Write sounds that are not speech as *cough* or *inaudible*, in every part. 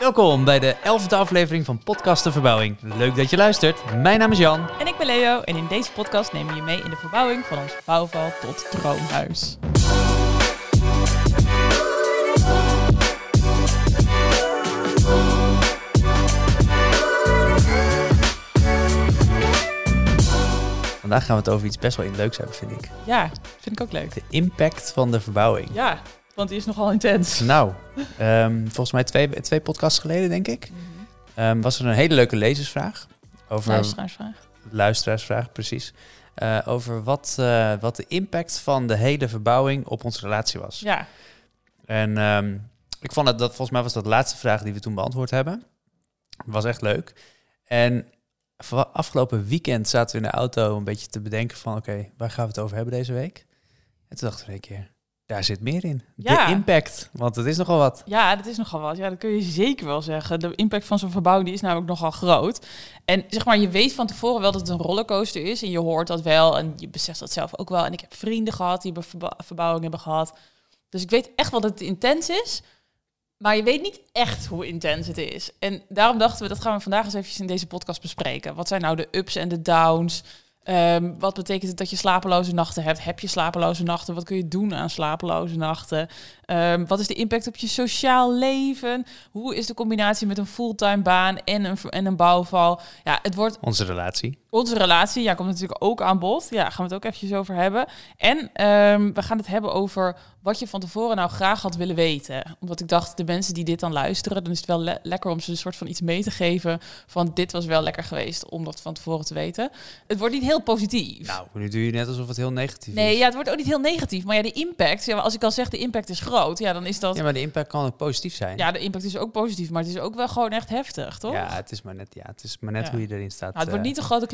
Welkom bij de elfde aflevering van Podcast de Verbouwing. Leuk dat je luistert. Mijn naam is Jan. En ik ben Leo en in deze podcast nemen we je mee in de verbouwing van ons bouwval tot droomhuis. Vandaag gaan we het over iets best wel leuks hebben, vind ik. Ja, vind ik ook leuk. De impact van de verbouwing. Ja, want die is nogal intens. Nou, ehm, volgens mij twee, twee podcasts geleden, denk ik, ehm, was er een hele leuke lezersvraag. Over Luisteraarsvraag. luisteraarsvraag, precies. Eh, over wat, eh, wat de impact van de hele verbouwing op onze relatie was. Ja, En ehm, ik vond het, dat volgens mij was dat de laatste vraag die we toen beantwoord hebben. Was echt leuk. En afgelopen weekend zaten we in de auto een beetje te bedenken van... oké, waar gaan we het over hebben deze week? En toen dachten we een keer, daar zit meer in. Ja. De impact, want het is nogal wat. ja, dat is nogal wat. Ja, dat kun je zeker wel zeggen. De impact van zo'n verbouwing die is namelijk nogal groot. En zeg maar, je weet van tevoren wel dat het een rollercoaster is. En je hoort dat wel. En je beseft dat zelf ook wel. En ik heb vrienden gehad die verbouwing hebben gehad. Dus ik weet echt wel dat het intens is. Maar je weet niet echt hoe intens het is. En daarom dachten we, dat gaan we vandaag eens even in deze podcast bespreken. Wat zijn nou de ups en de downs? Ehm, wat betekent het dat je slapeloze nachten hebt? Heb je slapeloze nachten? Wat kun je doen aan slapeloze nachten? Ehm, wat is de impact op je sociaal leven? Hoe is de combinatie met een fulltime baan en een, en een bouwval? Ja, het wordt Onze relatie. Onze relatie. Ja, komt natuurlijk ook aan bod. Ja, gaan we het ook eventjes over hebben. En ehm, we gaan het hebben over wat je van tevoren nou graag had willen weten. Omdat ik dacht, de mensen die dit dan luisteren, dan is het wel le- lekker om ze een soort van iets mee te geven van dit was wel lekker geweest om dat van tevoren te weten. Het wordt niet heel positief. Nou, nu doe je net alsof het heel negatief Nee, is. ja, het wordt ook niet heel negatief. Maar ja, de impact, ja, als ik al zeg de impact is groot, ja, dan is dat... Ja, maar de impact kan ook positief zijn. Ja, de impact is ook positief, maar het is ook wel gewoon echt heftig, toch? Ja, het is maar net, ja, het is maar net Ja. hoe je erin staat. Nou, het wordt eh. niet een grote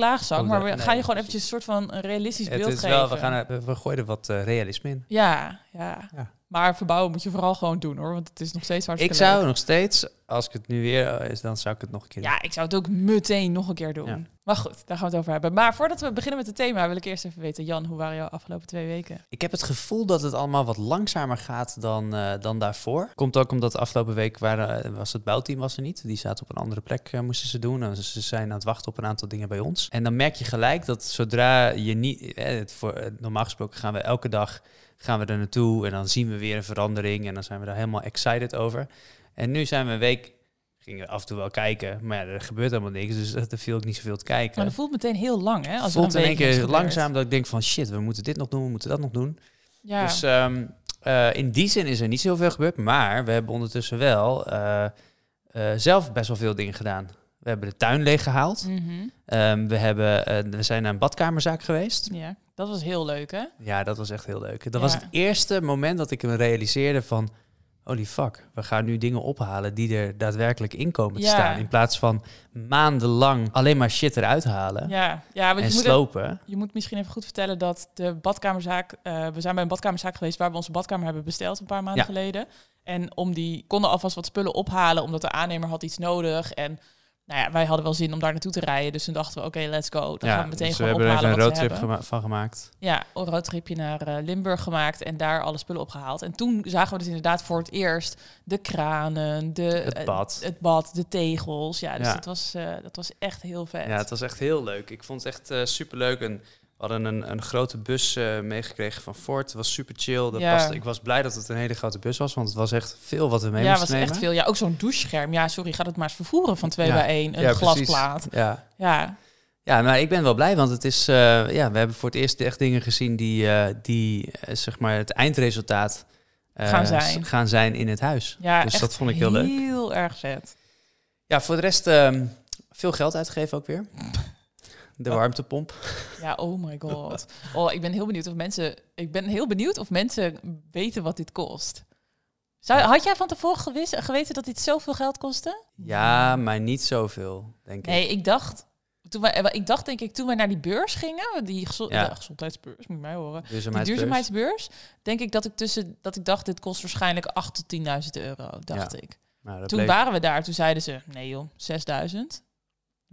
maar we nee, gaan je gewoon eventjes een soort van een realistisch beeld het is geven. wel, we, gaan we gooien er wat eh, realisme in. Ja, ja, Ja. Maar verbouwen moet je vooral gewoon doen hoor, want het is nog steeds hartstikke Ik zou leuk. nog steeds, als ik het nu weer eh, is, dan zou ik het nog een keer doen. Ja, ik zou het ook meteen nog een keer doen. Ja. Maar goed, daar gaan we het over hebben. Maar voordat we beginnen met het thema, wil ik eerst even weten, Jan, hoe waren jouw afgelopen twee weken? Ik heb het gevoel dat het allemaal wat langzamer gaat dan, eh, dan daarvoor. Komt ook omdat de afgelopen week waren, eh, was het bouwteam was er niet. Die zaten op een andere plek, moesten ze doen. En ze zijn aan het wachten op een aantal dingen bij ons. En dan merk je gelijk dat zodra je niet... eh, het voor, eh, normaal gesproken gaan we elke dag gaan we er naartoe. En dan zien we weer een verandering. En dan zijn we daar helemaal excited over. En nu zijn we een week... Gingen we af en toe wel kijken. Maar ja, er gebeurt helemaal niks. Dus er viel ook niet zoveel te kijken. Maar dat voelt meteen heel lang, hè? Als voelt in een één keer langzaam dat ik denk van shit, we moeten dit nog doen, we moeten dat nog doen. Ja, Dus ehm, eh, in die zin is er niet zoveel gebeurd, maar we hebben ondertussen wel eh, eh, zelf best wel veel dingen gedaan. We hebben de tuin leeggehaald. Ehm, we, hebben, we zijn naar een badkamerzaak geweest. ja, dat was heel leuk, hè? Ja, dat was echt heel leuk. Dat Ja. was het eerste moment dat ik me realiseerde van... Holy fuck, we gaan nu dingen ophalen die er daadwerkelijk in komen te staan. In plaats van maandenlang alleen maar shit eruit halen Ja, ja want en je moet, slopen. je moet misschien even goed vertellen dat de badkamerzaak... eh, we zijn bij een badkamerzaak geweest waar we onze badkamer hebben besteld een paar maanden Ja. geleden. En om die konden alvast wat spullen ophalen, omdat de aannemer had iets nodig. En nou ja, wij hadden wel zin om daar naartoe te rijden. Dus toen dachten we, oké, let's go. Dan gaan we meteen dus we gewoon hebben er even ophalen een wat we roadtrip hebben. gema- van gemaakt. Ja, een roadtripje naar eh, Limburg gemaakt en daar alle spullen opgehaald. En toen zagen we dus inderdaad voor het eerst de kranen, de, Het eh, bad. het bad, de tegels. Ja, dus Ja. Dat, was, eh, dat was echt heel vet. Ja, het was echt heel leuk. Ik vond het echt super superleuk. En we hadden een, een grote bus eh, meegekregen van Ford. Het was super chill. Dat Ja. paste, ik was blij dat het een hele grote bus was, want het was echt veel wat we mee ja, was moesten nemen. echt veel. Ja, ook zo'n douchescherm. Ja, sorry, gaat het maar eens vervoeren van 2 Ja. bij 1. Een Ja, glasplaat. Ja. Ja, ja, maar ik ben wel blij, want het is, eh, ja, we hebben voor het eerst echt dingen gezien die, eh, die zeg maar het eindresultaat Gaan zijn. gaan zijn in het huis. ja dus echt dat vond ik heel leuk. Heel erg vet. Ja, voor de rest ehm, veel geld uitgegeven ook weer. De Oh. warmtepomp. Ja, oh my god. Oh, ik ben heel benieuwd of mensen. Ik ben heel benieuwd of mensen weten wat dit kost. Zou, had jij van tevoren gewis, geweten dat dit zoveel geld kostte? Ja, maar niet zoveel, denk ik. Nee, ik dacht. Toen wij, eh, ik dacht denk ik toen wij naar die beurs gingen, die gezo- Ja. de gezondheidsbeurs, moet mij horen. Die Duurzaamheidsbeurs. duurzaamheidsbeurs, denk ik dat ik tussen dat ik dacht dit kost waarschijnlijk 8 tot 10.000 euro, dacht Ja, ik. Nou, Toen bleek- waren we daar, toen zeiden ze, nee joh, 6000.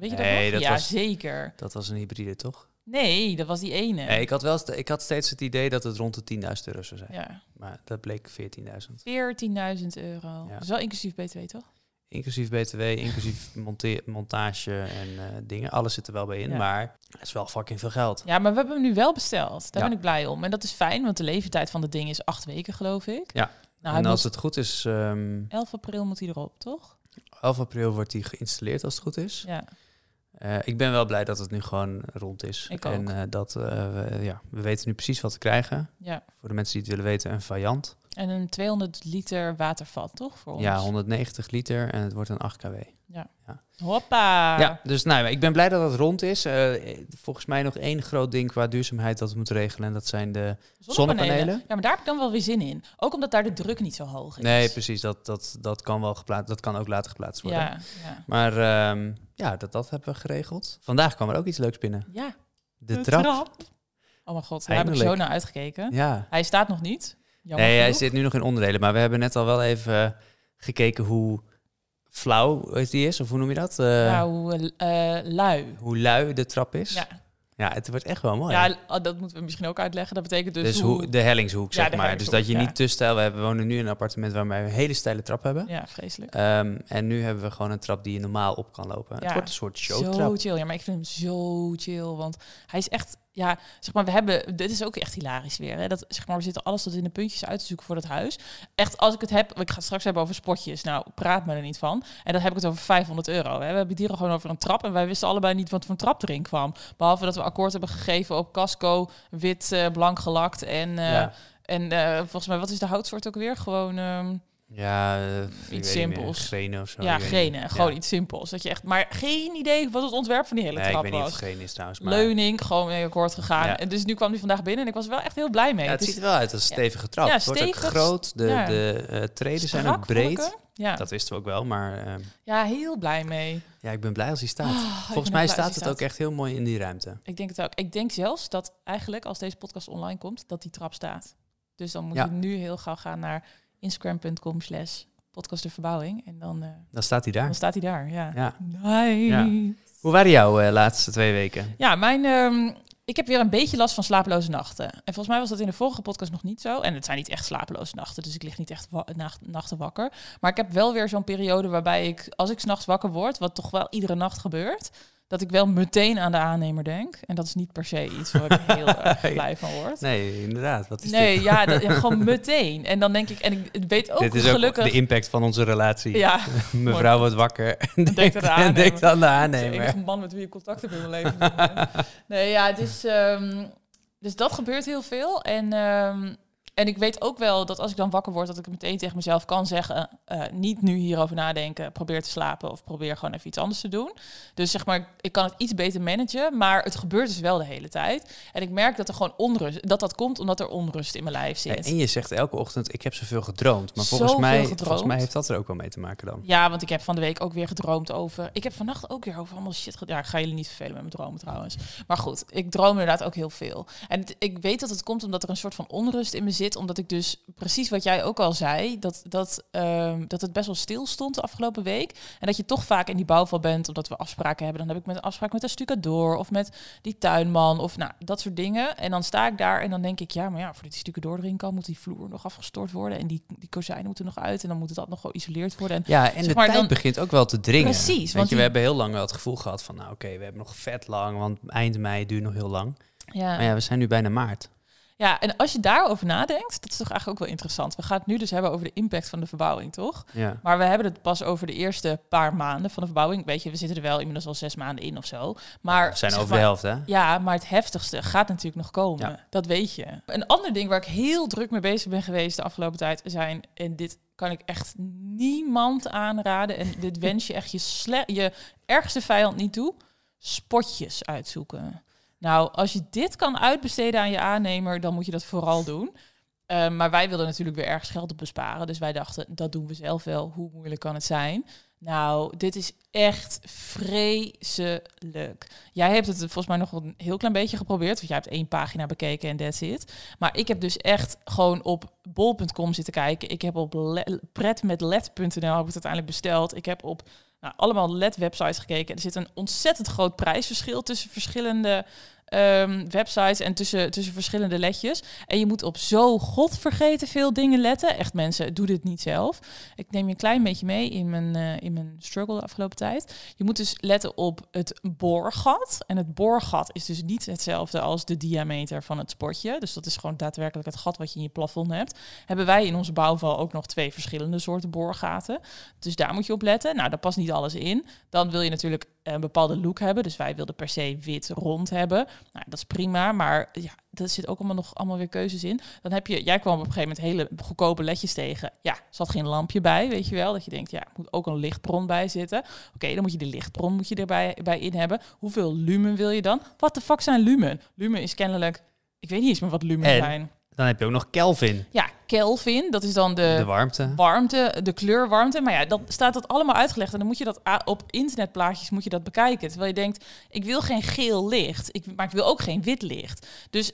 Weet je Nee, dat ja, was- zeker. Dat was een hybride, toch? Nee, dat was die ene. Nee, ik had, wel, ik had steeds het idee dat het rond de 10.000 euro zou zijn. Ja, Maar dat bleek 14.000. 14.000 euro. Ja. Dat is wel inclusief BTW, toch? Inclusief BTW, inclusief *laughs* monte- montage en eh, dingen. Alles zit er wel bij in, Ja. maar het is wel fucking veel geld. Ja, maar we hebben hem nu wel besteld. Daar Ja. ben ik blij om. En dat is fijn, want de leeftijd van het ding is acht weken, geloof ik. Ja. Nou, hij en als het goed is, ehm 11 april moet hij erop, toch? 11 april wordt die geïnstalleerd als het goed is. Ja. Eh, ik ben wel blij dat het nu gewoon rond is. Ik en ook. eh, dat eh, we, ja, we weten nu precies wat we krijgen. ja. Voor de mensen die het willen weten, een variant. En een 200 liter watervat, toch? Voor ons? Ja, 190 liter en het wordt een 8 kW. Hoppa! Ja, dus nou, ik ben blij dat het rond is. Volgens mij nog één groot ding qua duurzaamheid dat we moeten regelen. En dat zijn de... Zonnepanelen? Ja, maar daar heb ik dan wel weer zin in. Ook omdat daar de druk niet zo hoog is. Nee, precies. Dat, dat, dat kan wel geplaatst. Dat kan ook later geplaatst worden. Ja, ja. Maar ehm, ja, dat, dat hebben we geregeld. Vandaag kwam er ook iets leuks binnen. ja De, trap. Oh mijn god, daar heb ik zo naar uitgekeken. Ja. Hij staat nog niet. Jammer Nee, hij zit nu nog in onderdelen. Maar we hebben net al wel even gekeken hoe flauw die is. Of hoe noem je dat? Eh, Nou, eh, eh, lui. Hoe lui de trap is. Ja, Ja, het wordt echt wel mooi. ja, oh, dat moeten we misschien ook uitleggen. Dat betekent dus, dus hoe... de hellingshoek, zeg maar. Dus dat je ja. niet te stijl... We hebben- we wonen nu in een appartement waar we een hele steile trap hebben. Ja, vreselijk. Ehm, en nu hebben we gewoon een trap die je normaal op kan lopen. Het Ja. wordt een soort Zo showtrap. chill. Ja, maar ik vind hem zo chill. Want hij is echt... Ja, zeg maar, we hebben... Dit is ook echt hilarisch weer. Hè? Dat, zeg maar, we zitten alles tot in de puntjes uit te zoeken voor dat huis. Echt, als ik het heb... Ik ga het straks hebben over spotjes. Nou, praat me er niet van. En dan heb ik het over 500 euro. Hè? We hebben het hier gewoon over een trap. En wij wisten allebei niet wat voor een trap erin kwam. Behalve dat we akkoord hebben gegeven op casco, wit, eh, blank gelakt. En, eh, ja, en eh, volgens mij, wat is de houtsoort ook weer? Gewoon... ja eh, ik meer, simpels. Grenen of zo. ja, ik grenen. niet. Gewoon Ja. iets simpels. Dat je echt, maar geen idee wat het ontwerp van die hele Nee, ik trap weet niet was. grenen is trouwens. Maar Leuning, gewoon mee akkoord gegaan. Ja. En dus nu kwam die vandaag binnen en ik was wel echt heel blij mee. ja, het is ziet er wel uit als een stevige trap. Ja, het wordt ook groot. De, de eh, treden zijn ook breed. ik. Ja. Dat wisten we ook wel, maar ehm, ja, heel blij mee. ja, ik ben blij als hij staat. Ah, ik Volgens mij staat het hij ook echt heel mooi in die ruimte. Ik denk het ook. Ik denk zelfs dat eigenlijk als deze podcast online komt, dat die trap staat. Dus dan moet je nu heel gauw gaan naar instagram.com slash podcast de verbouwing. En dan, eh, Dan staat hij daar. dan staat hij daar. Ja. Ja. Nice. Ja. Hoe waren jouw eh, laatste twee weken? Ja, mijn, ehm, ik heb weer een beetje last van slapeloze nachten. En volgens mij was dat in de vorige podcast nog niet zo. En het zijn niet echt slapeloze nachten, dus ik lig niet echt wa- nacht, nachten wakker. Maar ik heb wel weer zo'n periode waarbij ik, als ik s'nachts wakker word, wat toch wel iedere nacht gebeurt, dat ik wel meteen aan de aannemer denk. En dat is niet per se iets waar ik heel *laughs* erg blij van word. Nee, inderdaad. Wat is Nee, dit? ja, dat, ja, *laughs* gewoon meteen. En dan denk ik, en ik weet ook dit is ook gelukkig... de impact van onze relatie. ja, *laughs* Mevrouw wordt wakker en denkt aan de en denkt aan de aannemer. enige man met wie ik contact heb in mijn leven. nee, ja, het is, ehm, dus dat gebeurt heel veel. En, ehm, en ik weet ook wel dat als ik dan wakker word, dat ik meteen tegen mezelf kan zeggen: eh, niet nu hierover nadenken, probeer te slapen of probeer gewoon even iets anders te doen. Dus zeg maar, ik kan het iets beter managen, maar het gebeurt dus wel de hele tijd. En ik merk dat er gewoon onrust, dat dat komt omdat er onrust in mijn lijf zit. En je zegt elke ochtend, ik heb zoveel gedroomd. Maar volgens Zoveel mij, gedroomd. volgens mij heeft dat er ook wel mee te maken dan. Ja, want ik heb van de week ook weer gedroomd over. Ik heb vannacht ook weer over allemaal shit. ge- Ja, ik ga jullie niet vervelen met mijn dromen trouwens. Maar goed, ik droom inderdaad ook heel veel. En het- ik weet dat het komt omdat er een soort van onrust in me zit. Omdat ik dus precies wat jij ook al zei, dat, dat, ehm, dat het best wel stil stond de afgelopen week. En dat je toch vaak in die bouwval bent, omdat we afspraken hebben. Dan heb ik met een afspraak met een stucadoor of met die tuinman of nou, dat soort dingen. En dan sta ik daar en dan denk ik, ja, maar ja, voordat die stucadoor erin kan, moet die vloer nog afgestort worden. En die, die kozijnen moeten nog uit en dan moet dat nog geïsoleerd worden. En Ja, en Zeg de maar, tijd dan- begint ook wel te dringen. Precies, Weet want je, we hebben heel lang wel het gevoel gehad van, nou oké, we hebben nog vet lang, want eind mei duurt nog heel lang. ja. Maar ja, we zijn nu bijna maart. Ja, en als je daarover nadenkt, dat is toch eigenlijk ook wel interessant. We gaan het nu dus hebben over de impact van de verbouwing, toch? Ja. Maar we hebben het pas over de eerste paar maanden van de verbouwing. Weet je, we zitten er wel inmiddels al zes maanden in of zo. Maar we zijn over maar- de helft, hè? Ja, maar het heftigste gaat natuurlijk nog komen. Ja. Dat weet je. Een ander ding waar ik heel druk mee bezig ben geweest de afgelopen tijd zijn, en dit kan ik echt niemand aanraden, en dit wens je echt je, je ergste vijand niet toe, spotjes uitzoeken. Nou, als je dit kan uitbesteden aan je aannemer, dan moet je dat vooral doen. Eh, maar wij wilden natuurlijk weer ergens geld op besparen. Dus wij dachten, dat doen we zelf wel. Hoe moeilijk kan het zijn? Nou, dit is echt vreselijk. Jij hebt het volgens mij nog een heel klein beetje geprobeerd. Want jij hebt één pagina bekeken en that's it. Maar ik heb dus echt gewoon op bol.com zitten kijken. Ik heb op le- pretmetled.nl heb ik het uiteindelijk besteld. Ik heb op nou, allemaal LED-websites gekeken. Er zit een ontzettend groot prijsverschil tussen verschillende ehm, websites en tussen, tussen verschillende ledjes. En je moet op zo godvergeten veel dingen letten. Echt mensen, doe dit niet zelf. Ik neem je een klein beetje mee in mijn, eh, in mijn struggle de afgelopen tijd. Je moet dus letten op het boorgat. En het boorgat is dus niet hetzelfde als de diameter van het sportje. Dus dat is gewoon daadwerkelijk het gat wat je in je plafond hebt. Hebben wij in onze bouwval ook nog twee verschillende soorten boorgaten. Dus daar moet je op letten. Nou, daar past niet alles in. Dan wil je natuurlijk een bepaalde look hebben. Dus wij wilden per se wit rond hebben. Nou, dat is prima, maar ja, er zit ook allemaal nog allemaal weer keuzes in. Dan heb je, jij kwam op een gegeven moment hele goedkope ledjes tegen. Ja, zat geen lampje bij, weet je wel. Dat je denkt, ja, moet ook een lichtbron bij zitten. Oké, dan moet je de lichtbron moet je erbij bij in hebben. Hoeveel lumen wil je dan? Wat de fuck zijn lumen? Lumen is kennelijk, ik weet niet eens meer wat lumen En? zijn. Dan heb je ook nog Kelvin. Ja, Kelvin, dat is dan De warmte. warmte, de kleurwarmte. Maar ja, dan staat dat allemaal uitgelegd. En dan moet je dat op internetplaatjes moet je dat bekijken. Terwijl je denkt, ik wil geen geel licht. Ik, maar ik wil ook geen wit licht. Dus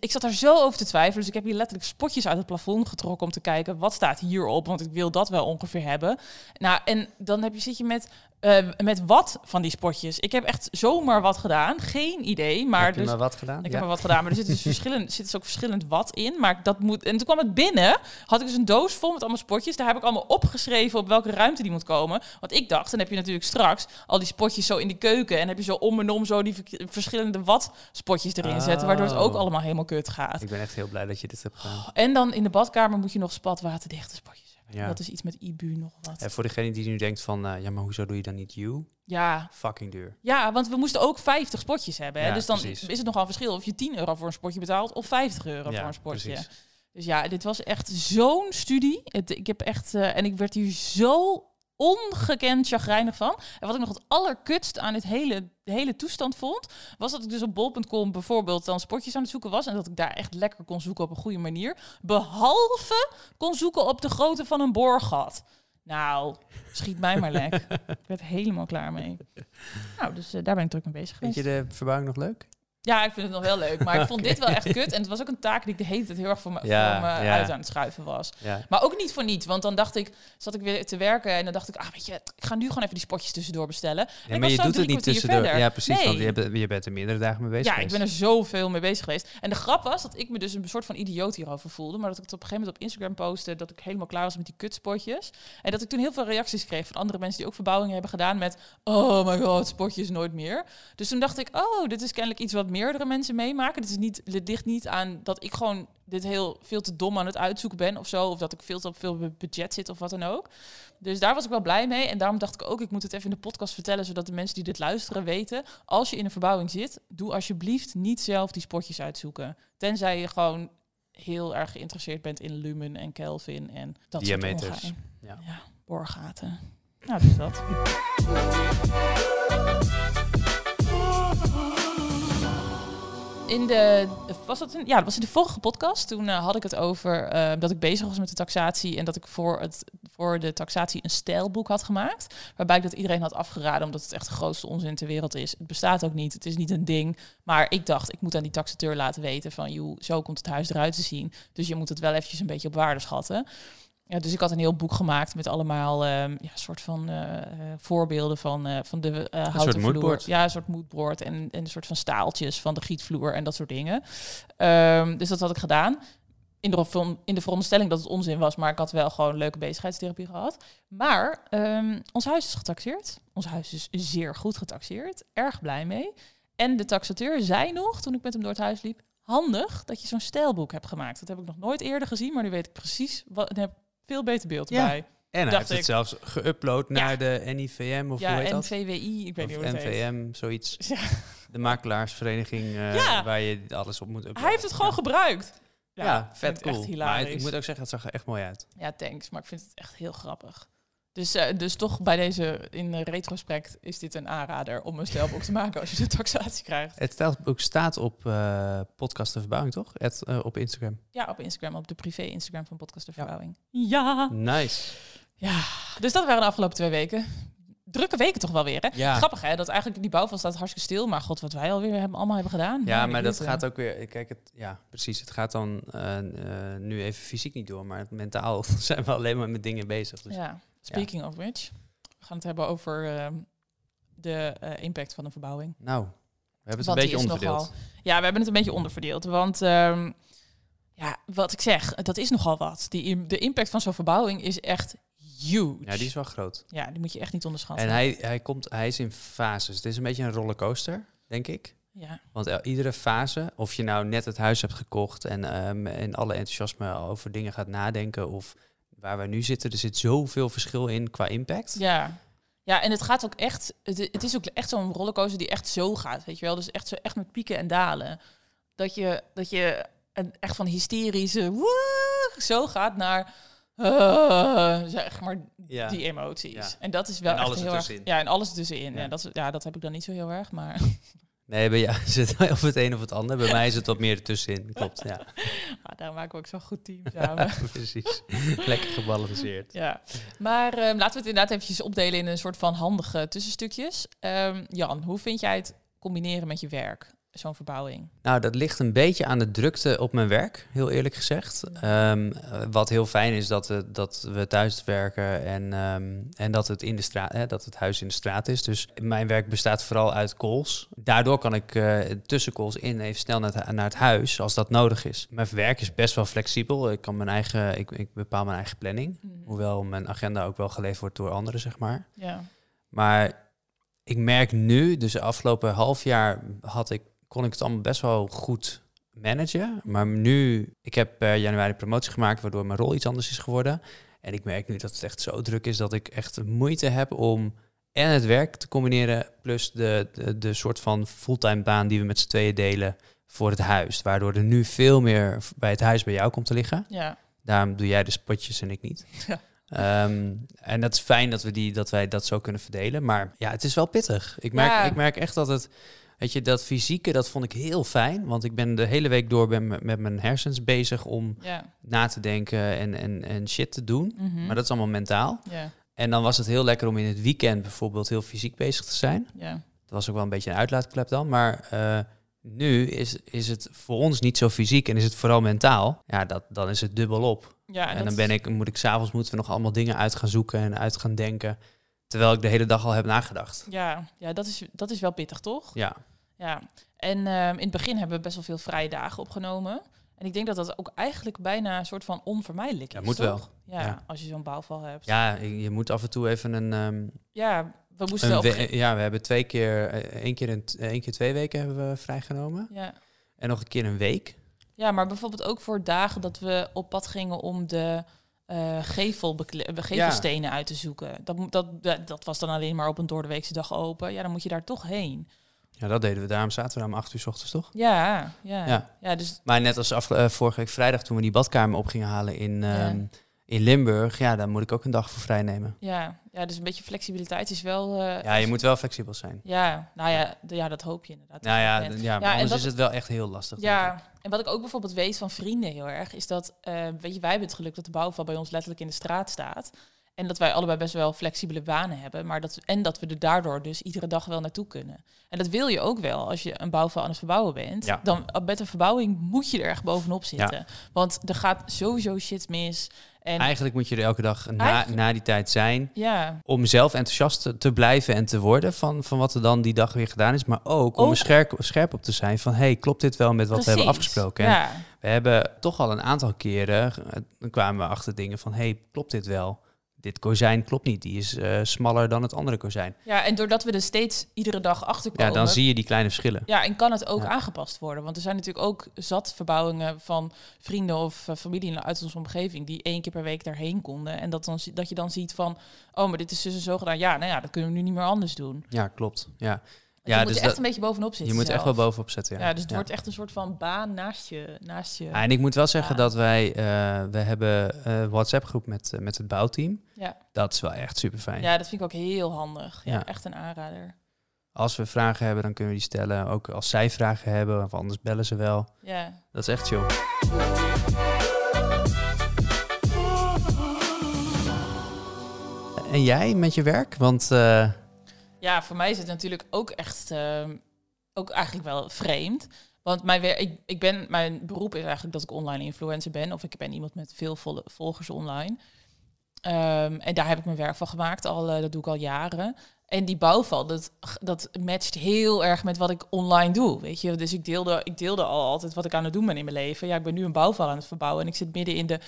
ik zat daar zo over te twijfelen. Dus ik heb hier letterlijk spotjes uit het plafond getrokken om te kijken wat staat hierop. Want ik wil dat wel ongeveer hebben. Nou, en dan heb je, zit je met, eh, met wat van die spotjes. Ik heb echt zomaar wat gedaan. Geen idee. Maar heb je dus, maar wat gedaan? ik Ja. heb er wat gedaan, maar er zit dus *laughs* verschillend, zit dus ook verschillend wat in. Maar dat moet. En toen kwam het binnen. Had ik dus een doos vol met allemaal spotjes. Daar heb ik allemaal opgeschreven op welke ruimte die moet komen. Want ik dacht, dan heb je natuurlijk straks al die spotjes zo in die keuken. En heb je zo om en om zo die verschillende wat spotjes erin zetten. Waardoor het ook Oh. allemaal helemaal kut gaat. Ik ben echt heel blij dat je dit hebt gedaan. En dan in de badkamer moet je nog spatwaterdichte spotjes. Ja. Dat is iets met IBU nog wat. En voor degene die nu denkt van, eh, ja, maar hoezo doe je dan niet you? Ja, Fucking duur. Ja, want we moesten ook 50 spotjes hebben. Hè? Ja, dus dan precies. is het nogal een verschil of je 10 euro voor een spotje betaalt of 50 euro Ja, voor een spotje. precies. Dus ja, dit was echt zo'n studie. Het, ik heb echt, eh, en ik werd hier zo ongekend chagrijnig van. En wat ik nog het allerkutst aan dit hele, de hele toestand vond, was dat ik dus op bol.com bijvoorbeeld dan spotjes aan het zoeken was en dat ik daar echt lekker kon zoeken op een goede manier. Behalve kon zoeken op de grootte van een boorgat. Nou, schiet mij maar lek. *laughs* ik werd helemaal klaar mee. Nou, dus eh, daar ben ik druk mee bezig Vind geweest. je de verbouwing nog leuk? Ja, ik vind het nog wel leuk. Maar ik vond *laughs* dit wel echt kut. En het was ook een taak die ik de hele tijd heel erg voor me, Ja, voor me ja. uit aan het schuiven was. Ja. Maar ook niet voor niets. Want dan dacht ik, zat ik weer te werken en dan dacht ik, ah weet je, ik ga nu gewoon even die spotjes tussendoor bestellen. En maar was je doet het niet tussendoor. verder. Ja, precies. Nee. Want je, bent, je bent er meerdere dagen mee bezig Ja, ik ben er zoveel mee bezig geweest. En de grap was dat ik me dus een soort van idioot hierover voelde. Maar dat ik het op een gegeven moment op Instagram postte dat ik helemaal klaar was met die kutspotjes. En dat ik toen heel veel reacties kreeg van andere mensen die ook verbouwingen hebben gedaan met... Oh my god, spotjes nooit meer. Dus toen dacht ik, oh, dit is kennelijk iets wat meerdere mensen meemaken. Dit, is niet, dit ligt niet aan dat ik gewoon dit heel veel te dom aan het uitzoeken ben of zo. Of dat ik veel te op veel budget zit of wat dan ook. Dus daar was ik wel blij mee. En daarom dacht ik ook, ik moet het even in de podcast vertellen, zodat de mensen die dit luisteren weten. Als je in een verbouwing zit, doe alsjeblieft niet zelf die spotjes uitzoeken. Tenzij je gewoon heel erg geïnteresseerd bent in lumen en Kelvin en dat Diameters. soort. Ja. ja, boorgaten. Nou, dus dat. In de, was dat een, ja, dat was in de vorige podcast. Toen eh, had ik het over eh, dat ik bezig was met de taxatie en dat ik voor, het, voor de taxatie een stijlboek had gemaakt. Waarbij ik dat iedereen had afgeraden, omdat het echt de grootste onzin ter wereld is. Het bestaat ook niet, het is niet een ding. Maar ik dacht, ik moet aan die taxateur laten weten van, joh, zo komt het huis eruit te zien. Dus je moet het wel eventjes een beetje op waarde schatten. Ja, dus ik had een heel boek gemaakt met allemaal ehm, ja, soort van eh, eh, voorbeelden van, eh, van de eh houten vloer. Ja, een soort moodboard en, en een soort van staaltjes van de gietvloer en dat soort dingen. Ehm, dus dat had ik gedaan. In de, in de veronderstelling dat het onzin was, maar ik had wel gewoon leuke bezigheidstherapie gehad. Maar ehm, ons huis is getaxeerd. Ons huis is zeer goed getaxeerd. Erg blij mee. En de taxateur zei nog, toen ik met hem door het huis liep, handig dat je zo'n stijlboek hebt gemaakt. Dat heb ik nog nooit eerder gezien, maar nu weet ik precies wat. Veel beter beeld Ja. erbij. En hij heeft het ik. zelfs geüpload Ja. naar de NIVM of hoe Ja, heet en dat? VWI, ik weet niet Of hoe het heet. NVM, zoiets. Ja. De makelaarsvereniging eh, Ja. waar je alles op moet uploaden. Hij heeft het gewoon Ja. gebruikt. Ja, vet ik cool. Echt maar ik moet ook zeggen, het zag er echt mooi uit. Ja, thanks. Maar ik vind het echt heel grappig. Dus, eh, dus toch bij deze, in retrospect, is dit een aanrader om een stijlboek te maken als je de taxatie krijgt. Het stijlboek staat op eh, podcast de verbouwing, toch? Het, eh, op Instagram. Ja, op Instagram, op de privé Instagram van Podcast de Verbouwing. Ja. Nice. ja. Dus dat waren de afgelopen twee weken. Drukke weken toch wel weer, hè? Ja. Grappig, hè? Dat eigenlijk die bouwval staat hartstikke stil. Maar god, wat wij alweer hebben, allemaal hebben gedaan. Ja, maar dat gaat ook weer. Kijk, het, ja, precies. Het gaat dan nu even fysiek niet door, maar mentaal *laughs* zijn we alleen maar met dingen bezig. Dus. Ja, speaking of which. We gaan het hebben over ehm, de eh, impact van een verbouwing. Nou, We hebben het Want een beetje onderverdeeld. nogal- ja, we hebben het een beetje onderverdeeld. Want ehm, ja, wat ik zeg, dat is nogal wat. Die, de impact van zo'n verbouwing is echt huge. Ja, die is wel groot. Ja, die moet je echt niet onderschatten. En hij, hij, komt, hij is in fases. Het is een beetje een rollercoaster, denk ik. ja. Want iedere fase, of je nou net het huis hebt gekocht en, en alle enthousiasme over dingen gaat nadenken, of waar wij nu zitten, er zit zoveel verschil in qua impact. Ja. Ja, en het gaat ook echt. Het, het is ook echt zo'n rollercoaster die echt zo gaat, weet je wel. Dus echt zo echt met pieken en dalen. Dat je, dat je een, echt van hysterische woe, zo gaat naar eh, zeg maar Ja. die emoties. Ja. En dat is wel En echt heel erg. Ja, en alles ertussenin. Ja. Ja. dat, ja, dat heb ik dan niet zo heel erg, maar Nee, bij jou *laughs* zit het of het een of het ander. Bij mij is het wat meer ertussenin. Klopt, ja. *laughs* ah, daarom maken we ook zo'n goed team *laughs* samen. Precies. Lekker gebalanceerd. Ja, maar ehm, laten we het inderdaad eventjes opdelen in een soort van handige tussenstukjes. Ehm, Jan, hoe vind jij het combineren met je werk, zo'n verbouwing? Nou, dat ligt een beetje aan de drukte op mijn werk, heel eerlijk gezegd. Ehm, eh, wat heel fijn is dat, we dat we thuis werken en, ehm, en dat, het in de straat, hè, dat het huis in de straat is. Dus mijn werk bestaat vooral uit calls. Daardoor kan ik eh tussen calls in even snel naar het, naar het huis als dat nodig is. Mijn werk is best wel flexibel. Ik, kan mijn eigen, ik, ik bepaal mijn eigen planning. Hoewel mijn agenda ook wel geleverd wordt door anderen, zeg maar. Ja, Maar ik merk nu, dus de afgelopen half jaar had ik, kon ik het allemaal best wel goed managen. Maar nu, ik heb per januari promotie gemaakt, waardoor mijn rol iets anders is geworden. En ik merk nu dat het echt zo druk is dat ik echt moeite heb om en het werk te combineren, plus de, de, de soort van fulltime baan die we met z'n tweeën delen voor het huis. Waardoor er nu veel meer bij het huis bij jou komt te liggen. ja, Daarom doe jij de spotjes en ik niet. *laughs* Ja. Ehm, en dat is fijn dat, we die, dat wij dat zo kunnen verdelen. Maar ja, het is wel pittig. Ik merk, Ja. ik merk echt dat het... Weet je, dat fysieke, dat vond ik heel fijn. Want ik ben de hele week door ben met met mijn hersens bezig om ja. na te denken en, en, en shit te doen. Mhm. Maar dat is allemaal mentaal. ja, En dan was het heel lekker om in het weekend bijvoorbeeld heel fysiek bezig te zijn. ja. Dat was ook wel een beetje een uitlaatklep dan. Maar eh, nu is, is het voor ons niet zo fysiek en is het vooral mentaal. Ja, dat, dan is het dubbel op. ja En, dan ben ik, moet ik s'avonds moeten we nog allemaal dingen uit gaan zoeken en uit gaan denken. Terwijl ik de hele dag al heb nagedacht. Ja, ja dat, is, dat is wel pittig, toch? Ja, Ja. En ehm, in het begin hebben we best wel veel vrije dagen opgenomen. En ik denk dat dat ook eigenlijk bijna een soort van onvermijdelijk is. Ja, moet toch? wel. Ja, Ja. als je zo'n bouwval hebt. ja je moet af en toe even een... ehm, Ja, we moesten een op... we- ja, we hebben twee keer, eh, één keer, een, één keer twee weken hebben we vrijgenomen. Ja. En nog een keer een week. ja, maar bijvoorbeeld ook voor dagen dat we op pad gingen om de eh gevelbekle- eh, gevelstenen uit te zoeken. Dat, dat, dat was dan alleen maar op een doordeweekse dag open. Ja, dan moet je daar toch heen. Ja, dat deden we. Daarom zaten we om acht uur s ochtends, toch? Ja, ja. Ja. Ja, dus Maar net als eh, vorige week vrijdag toen we die badkamer op gingen halen in, ehm, in Limburg. Ja, daar moet ik ook een dag voor vrij nemen. ja, ja, dus een beetje flexibiliteit is wel... eh, Ja, je moet wel flexibel zijn. ja, nou ja, ja, dat hoop je inderdaad. Nou ja, bent. ja, maar anders dat- is het wel echt heel lastig. Ja, en wat ik ook bijvoorbeeld weet van vrienden heel erg, is dat, eh, weet je, wij hebben het geluk dat de bouwval bij ons letterlijk in de straat staat. En dat wij allebei best wel flexibele banen hebben. Maar dat, en dat we er daardoor dus iedere dag wel naartoe kunnen. En dat wil je ook wel als je een bouwval aan het verbouwen bent. Ja. Dan eh, met een verbouwing moet je er echt bovenop zitten. Want er gaat sowieso shit mis. En Eigenlijk moet je er elke dag na, na die tijd zijn. ja, Om zelf enthousiast te, te blijven en te worden van, van wat er dan die dag weer gedaan is. Maar ook om Ook- er scherp, scherp op te zijn van... hey, klopt dit wel met wat we hebben afgesproken? En Ja, we hebben toch al een aantal keren... eh, Dan kwamen we achter dingen van... hey, klopt dit wel? Dit kozijn klopt niet. Die is eh, smaller dan het andere kozijn. ja, en doordat we er steeds iedere dag achter Ja, komen. dan zie je die kleine verschillen. Ja, en kan het ook Ja. aangepast worden? Want er zijn natuurlijk ook zat verbouwingen van vrienden of eh, familie uit onze omgeving die één keer per week daarheen konden. En dat, dan, dat je dan ziet van, oh, maar dit is dus zo gedaan. Ja, nou ja, dat kunnen we nu niet meer anders doen. Ja, klopt. Ja, Ja, je moet dus er echt een beetje bovenop je zitten. moet er echt zelf. wel bovenop zetten. Ja, Ja, dus het wordt echt een soort van baan naast je. Naast je. Ja, en ik moet wel zeggen dat wij, eh, we hebben een WhatsApp-groep met, eh, met het bouwteam. Ja. Dat is wel echt super fijn. ja, dat vind ik ook heel handig. Ja, Ja. echt een aanrader. Als we vragen hebben, dan kunnen we die stellen. Ook als zij vragen hebben, of anders bellen ze wel. Ja. Dat is echt chill. En jij met je werk? Want eh, Ja, voor mij is het natuurlijk ook echt, ehm, ook eigenlijk wel vreemd. Want mijn, ik, ik ben, mijn beroep is eigenlijk dat ik online influencer ben. Of ik ben iemand met veel volgers online. Ehm, en daar heb ik mijn werk van gemaakt. Al, eh, dat doe ik al jaren. En die bouwval, dat, dat matcht heel erg met wat ik online doe. Weet je, dus ik deelde, ik deelde al altijd wat ik aan het doen ben in mijn leven. Ja, ik ben nu een bouwval aan het verbouwen. En ik zit midden in de,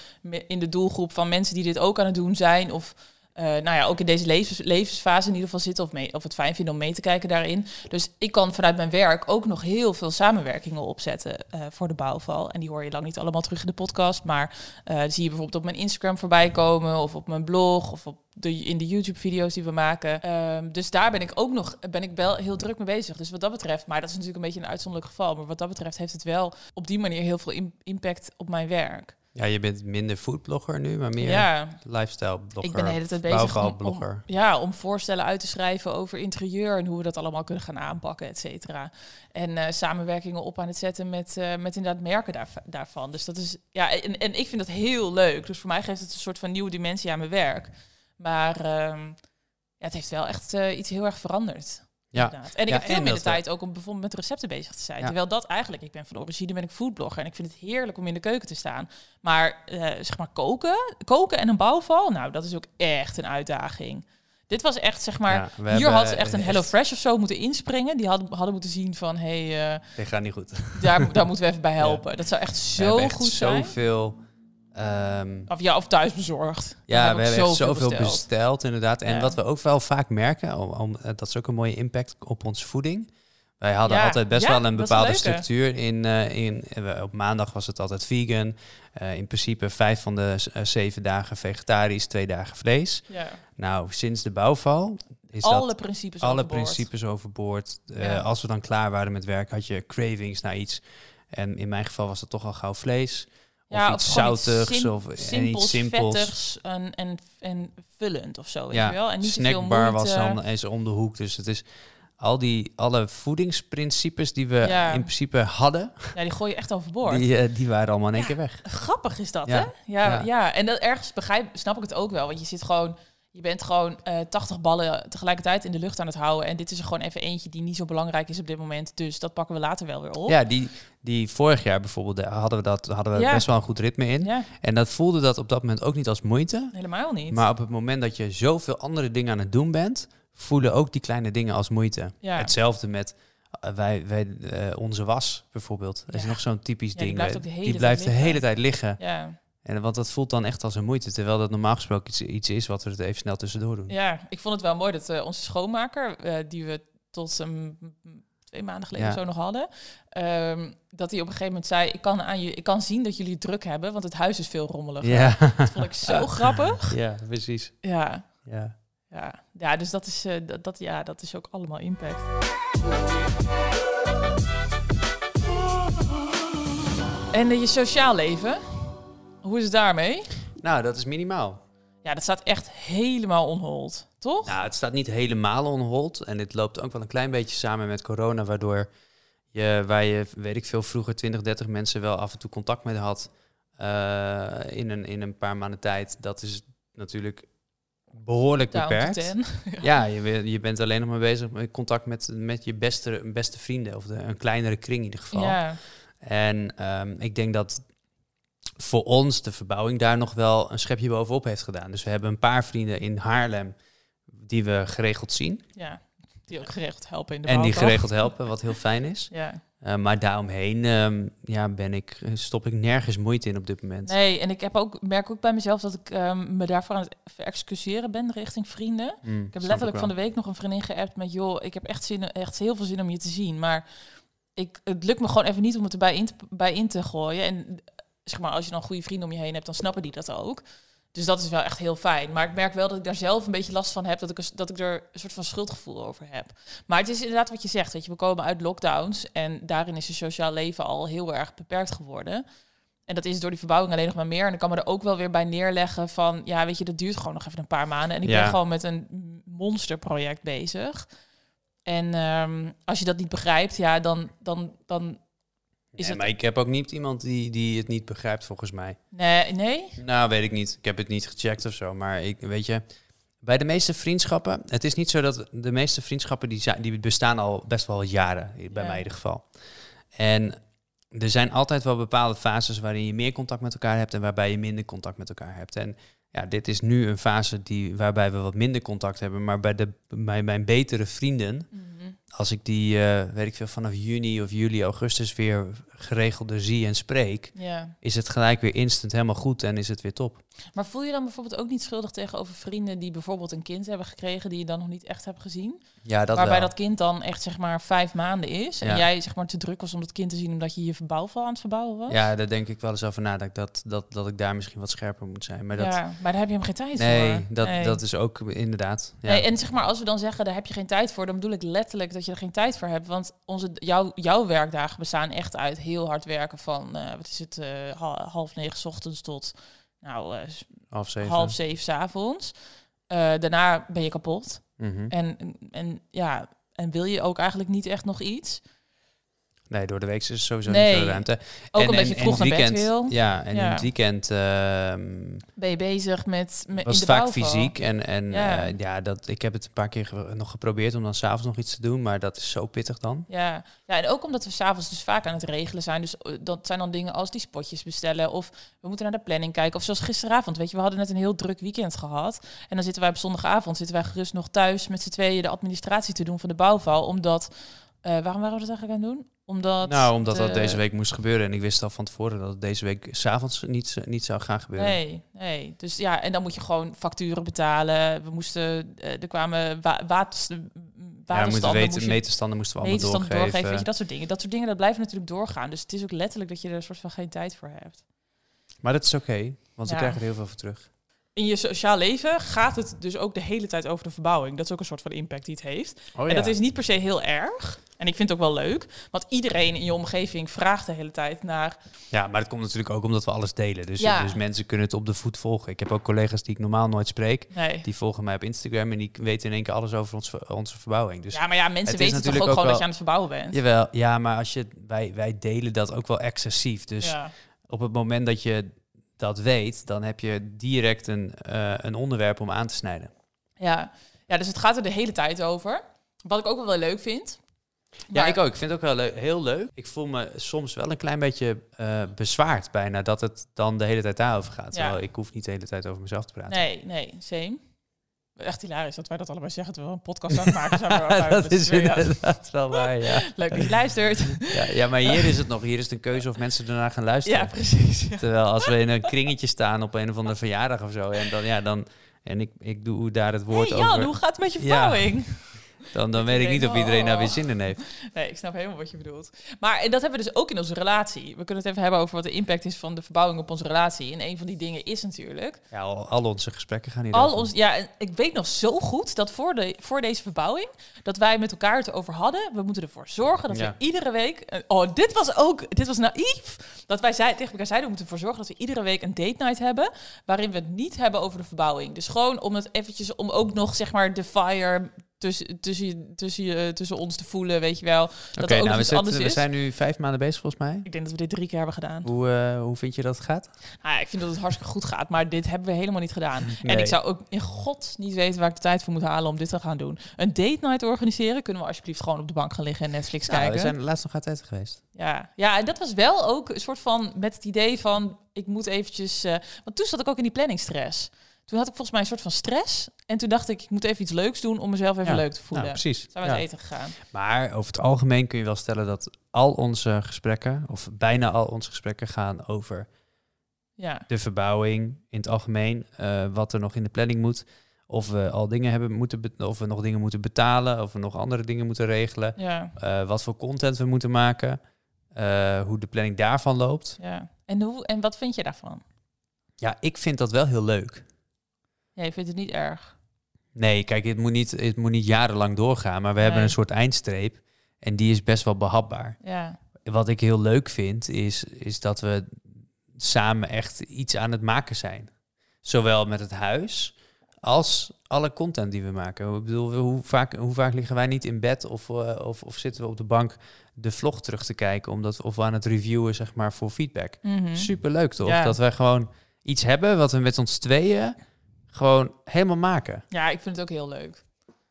in de doelgroep van mensen die dit ook aan het doen zijn. Of uh, nou ja, ook in deze levens, levensfase in ieder geval zitten of, mee, of het fijn vinden om mee te kijken daarin. Dus ik kan vanuit mijn werk ook nog heel veel samenwerkingen opzetten uh, voor de bouwval. En die hoor je lang niet allemaal terug in de podcast, maar uh, zie je bijvoorbeeld op mijn Instagram voorbij komen of op mijn blog of op de, in de YouTube-video's die we maken. Um, dus daar ben ik ook nog ben ik wel heel druk mee bezig. Dus wat dat betreft, maar dat is natuurlijk een beetje een uitzonderlijk geval. Maar wat dat betreft heeft het wel op die manier heel veel impact op mijn werk. Ja, je bent minder foodblogger nu, maar meer ja. lifestyle blogger. Ik ben de hele tijd bezig om, om, ja, om voorstellen uit te schrijven over interieur en hoe we dat allemaal kunnen gaan aanpakken, et cetera. En uh, samenwerkingen op aan het zetten met, uh, met inderdaad merken daar, daarvan. Dus dat is, ja, en, en ik vind dat heel leuk. Dus voor mij geeft het een soort van nieuwe dimensie aan mijn werk. Maar uh, ja, het heeft wel echt uh, iets heel erg veranderd. Ja. En ik heb veel minder tijd ook om bijvoorbeeld met recepten bezig te zijn. Terwijl dat eigenlijk, ik ben van origine ben ik foodblogger en ik vind het heerlijk om in de keuken te staan. Maar uh, zeg maar koken, koken en een bouwval, nou dat is ook echt een uitdaging. Dit was echt, zeg maar, ja, hier had echt een Hello Fresh of zo moeten inspringen. Die hadden, hadden moeten zien van, hé... Hey, uh, Dit gaat niet goed. Daar, daar moeten we even bij helpen. Dat zou echt zo goed zijn. zoveel Um, of ja, of thuis bezorgd. Ja, we hebben zoveel, zoveel besteld. inderdaad. En wat we ook wel vaak merken, om, om, eh, dat is ook een mooie impact op onze voeding. Wij hadden altijd best wel een bepaalde structuur. In, uh, in, uh, op maandag was het altijd vegan. Uh, in principe vijf van de zeven dagen vegetarisch, twee dagen vlees. Ja. Nou, sinds de bouwval is alle dat principes alle overboord. principes overboord. Als we dan klaar waren met werk, had je cravings naar iets. En in mijn geval was het toch al gauw vlees ja, of iets zoutigs of en iets simpels. Vettigs en, en, en vullend of zo, ja, weet je wel? En niet snackbar was dan eens om de hoek. Dus het is al die alle voedingsprincipes die we in principe hadden. Ja, die gooi je echt overboord. Die, uh, die waren allemaal in één keer weg. Grappig is dat, hè? Ja, ja. En dat ergens begrijp, snap ik het ook wel. Want je zit gewoon je bent gewoon uh, eh, 80 ballen tegelijkertijd in de lucht aan het houden. En dit is er gewoon even eentje die niet zo belangrijk is op dit moment. Dus dat pakken we later wel weer op. Ja, die, die vorig jaar bijvoorbeeld hadden we, dat, hadden we best wel een goed ritme in. Ja. En dat voelde dat op dat moment ook niet als moeite. Helemaal niet. Maar op het moment dat je zoveel andere dingen aan het doen bent, voelen ook die kleine dingen als moeite. Ja. Hetzelfde met uh, wij, wij uh, onze was bijvoorbeeld. Dat is nog zo'n typisch ding. Die blijft, de die blijft de hele tijd liggen. Ja. En want dat voelt dan echt als een moeite, terwijl dat normaal gesproken iets, iets is wat we het even snel tussendoor doen. Ja, ik vond het wel mooi dat uh, onze schoonmaker, uh, die we tot um, twee maanden geleden ja. zo nog hadden, um, dat hij op een gegeven moment zei: ik kan, aan je, ik kan zien dat jullie druk hebben, want het huis is veel rommeliger. Ja. Dat vond ik zo *laughs* grappig. Ja, precies. Ja. Ja. Ja, ja dus dat is, uh, dat, dat, ja, dat is ook allemaal impact. En je sociaal leven? Hoe is het daarmee? Nou, dat is minimaal. Ja, dat staat echt helemaal onhold, toch? Nou, het staat niet helemaal onhold. En dit loopt ook wel een klein beetje samen met corona, waardoor je, waar je, weet ik veel, vroeger 20, 30 mensen wel af en toe contact mee had uh, in, een, in een paar maanden tijd. Dat is natuurlijk behoorlijk beperkt. *laughs* ja, je, je bent alleen nog maar bezig met contact met, met je beste, beste vrienden, of de, een kleinere kring in ieder geval. Ja. En um, ik denk dat voor ons de verbouwing daar nog wel een schepje bovenop heeft gedaan. Dus we hebben een paar vrienden in Haarlem die we geregeld zien. Ja, die ook geregeld helpen in de En die geregeld helpen, wat heel fijn is. *laughs* Ja. Uh, maar daaromheen um, ja, ben ik, stop ik nergens moeite in op dit moment. Nee, en ik heb ook, merk ook bij mezelf dat ik um, me daarvoor aan het excuseren ben richting vrienden. Mm, ik heb letterlijk van de week nog een vriendin geappt met... joh, ik heb echt, zin, echt heel veel zin om je te zien, maar... Ik, het lukt me gewoon even niet om het erbij in te, bij in te gooien. En zeg maar, als je dan goede vrienden om je heen hebt, dan snappen die dat ook. Dus dat is wel echt heel fijn. Maar ik merk wel dat ik daar zelf een beetje last van heb. Dat ik, dat ik er een soort van schuldgevoel over heb. Maar het is inderdaad wat je zegt. Weet je, we komen uit lockdowns. En daarin is je sociaal leven al heel erg beperkt geworden. En dat is door die verbouwing alleen nog maar meer. En ik kan me er ook wel weer bij neerleggen van... Ja, weet je, dat duurt gewoon nog even een paar maanden. En ik ben gewoon met een monsterproject bezig. En um, als je dat niet begrijpt, ja, dan, dan, dan is nee, maar ik heb ook niet iemand die, die het niet begrijpt, volgens mij. Nee, nee? Nou, weet ik niet. Ik heb het niet gecheckt of zo. Maar ik weet je, bij de meeste vriendschappen, het is niet zo dat de meeste vriendschappen die, zijn, die bestaan al best wel jaren, bij mij in ieder geval. En er zijn altijd wel bepaalde fases waarin je meer contact met elkaar hebt en waarbij je minder contact met elkaar hebt. En ja, dit is nu een fase die, waarbij we wat minder contact hebben. Maar bij, de, bij mijn betere vrienden, als ik die, eh, weet ik veel, vanaf juni of juli, augustus weer geregelder zie en spreek, Ja. is het gelijk weer instant helemaal goed en is het weer top. Maar voel je dan bijvoorbeeld ook niet schuldig tegenover vrienden die bijvoorbeeld een kind hebben gekregen die je dan nog niet echt hebt gezien? Ja, dat Waarbij wel. dat kind dan echt zeg maar vijf maanden is. En Ja. jij zeg maar te druk was om dat kind te zien omdat je je verbouwval aan het verbouwen was. Ja, daar denk ik wel eens over na, dat, dat, dat, dat ik daar misschien wat scherper moet zijn. Maar dat, Ja, maar daar heb je hem geen tijd nee, voor. dat, Nee. dat is ook inderdaad. Ja. Nee, en zeg maar, als we dan zeggen, daar heb je geen tijd voor, dan bedoel ik letterlijk dat je er geen tijd voor hebt. Want onze, jouw, jouw werkdagen bestaan echt uit heel hard werken van, eh, wat is het, eh, ha- half negen 's ochtends tot nou, eh, half zeven. half zeven 's avonds. Daarna ben je kapot. Mhm. En, en ja, en wil je ook eigenlijk niet echt nog iets? Nee, door de week is er sowieso Nee. niet veel ruimte. Ook En- omdat en- je vroeg naar bed weekend, wil. Ja, en Ja. in het weekend ehm, Ben je bezig met, met was in het de vaak bouwval. fysiek. En, en Ja. ja. ja, dat, ik heb het een paar keer ge- nog geprobeerd om dan s'avonds nog iets te doen. Maar dat is zo pittig dan. Ja. ja, en ook omdat we s'avonds dus vaak aan het regelen zijn. Dus eh, dat zijn dan dingen als die spotjes bestellen. Of we moeten naar de planning kijken. Of zoals gisteravond, weet je, we hadden net een heel druk weekend gehad. En dan zitten wij op zondagavond, zitten wij gerust nog thuis met z'n tweeën de administratie te doen van de bouwval. Omdat, eh, waarom waren we dat eigenlijk aan het doen? Omdat nou, omdat de- dat deze week moest gebeuren. En ik wist al van tevoren dat het deze week s'avonds niet, niet zou gaan gebeuren. Nee, nee. Dus ja, en dan moet je gewoon facturen betalen. We moesten, eh, er kwamen wa waters, ja, we moeten waterstanden. weten, moest je- meterstanden moesten we allemaal meterstanden doorgeven. doorgeven. Weet je, dat soort dingen. Dat soort dingen, dat blijft natuurlijk doorgaan. Dus het is ook letterlijk dat je er een soort van geen tijd voor hebt. Maar dat is oké, want we Ja. krijgen er heel veel voor terug. In je sociaal leven gaat het dus ook de hele tijd over de verbouwing. Dat is ook een soort van impact die het heeft. Oh, En dat is niet per se heel erg. En ik vind het ook wel leuk. Want iedereen in je omgeving vraagt de hele tijd naar... Ja, maar het komt natuurlijk ook omdat we alles delen. Dus, Ja. dus mensen kunnen het op de voet volgen. Ik heb ook collega's die ik normaal nooit spreek. Nee. Die volgen mij op Instagram en die weten in één keer alles over ons, onze verbouwing. Dus ja, maar ja, mensen weten toch ook, gewoon dat je aan het verbouwen bent. Jawel, ja, maar als je, wij, wij delen dat ook wel excessief. Dus ja. op het moment dat je dat weet, dan heb je direct een, eh, een onderwerp om aan te snijden. Ja. ja, dus het gaat er de hele tijd over. Wat ik ook wel wel leuk vind. Ja, ik ook. Ik vind het ook wel heel leuk. Ik voel me soms wel een klein beetje eh, bezwaard bijna dat het dan de hele tijd daarover gaat. Ja. Terwijl ik hoef niet de hele tijd over mezelf te praten. Nee, nee, same. Echt hilarisch dat wij dat allebei zeggen terwijl we een podcast aan het maken zijn. *laughs* Dat is inderdaad wel waar, ja. *laughs* Leuk dat je luistert. *laughs* ja. Ja, maar hier is het nog. Hier is het een keuze of mensen ernaar gaan luisteren. Ja, precies. Ja. Terwijl als we in een kringetje staan op een of andere verjaardag of zo, en dan, ja, dan, en ik, ik doe daar het woord Hey Jan, over, hoe gaat het met je Ja. Dan, dan weet ik niet of iedereen daar weer zin in heeft. *laughs* Nee, ik snap helemaal wat je bedoelt. Maar en dat hebben we dus ook in onze relatie. We kunnen het even hebben over wat de impact is van de verbouwing op onze relatie. En een van die dingen is natuurlijk... Ja, al, al onze gesprekken gaan hier Al ons, ja, en ik weet nog zo goed dat voor, de, voor deze verbouwing... dat wij met elkaar het over hadden. We moeten ervoor zorgen dat Ja. we iedere week... eh, Oh, dit was ook... Dit was naïef. Dat wij zei, tegen elkaar zeiden... we moeten ervoor zorgen dat we iedere week een date night hebben... waarin we het niet hebben over de verbouwing. Dus gewoon om het eventjes... om ook nog, zeg maar, de fire... Tussen, tussen, tussen, tussen ons te voelen, weet je wel. Dat Oké, er ook nou, we, iets zitten- we zijn nu vijf maanden bezig volgens mij. Ik denk dat we dit drie keer hebben gedaan. Hoe, eh, hoe vind je dat het gaat? Nou, ja, ik vind dat het hartstikke goed gaat, maar dit hebben we helemaal niet gedaan. *laughs* En ik zou ook in god niet weten waar ik de tijd voor moet halen om dit te gaan doen. Een date night organiseren, kunnen we alsjeblieft gewoon op de bank gaan liggen en Netflix Nou, kijken. we zijn laatst nog uit eten geweest. Ja. ja, en dat was wel ook een soort van met het idee van ik moet eventjes. eh, want toen zat ik ook in die planningstress. Toen had ik volgens mij een soort van stress. En toen dacht ik, ik moet even iets leuks doen om mezelf even Ja. leuk te voelen. Nou, precies. zijn we Ja. eten gegaan. Maar over het algemeen kun je wel stellen dat al onze gesprekken, of bijna al onze gesprekken, gaan over Ja, de verbouwing in het algemeen, eh, wat er nog in de planning moet. Of we al dingen hebben moeten, of we nog dingen moeten betalen, of we nog andere dingen moeten regelen. ja, eh, wat voor content we moeten maken, eh, hoe de planning daarvan loopt. ja. En, hoe, en wat vind je daarvan? Ja, ik vind dat wel heel leuk. Ja, je vindt het niet erg. Nee, kijk, het moet niet, het moet niet jarenlang doorgaan, maar we hebben een soort eindstreep en die is best wel behapbaar. Ja, Wat ik heel leuk vind, is, is dat we samen echt iets aan het maken zijn. Zowel met het huis als alle content die we maken. Ik bedoel, hoe vaak, hoe vaak liggen wij niet in bed of, eh, of, of zitten we op de bank de vlog terug te kijken, omdat of we aan het reviewen zeg maar voor feedback. Mhm. Super leuk toch? Ja. Dat wij gewoon iets hebben wat we met ons tweeën gewoon helemaal maken. Ja, ik vind het ook heel leuk.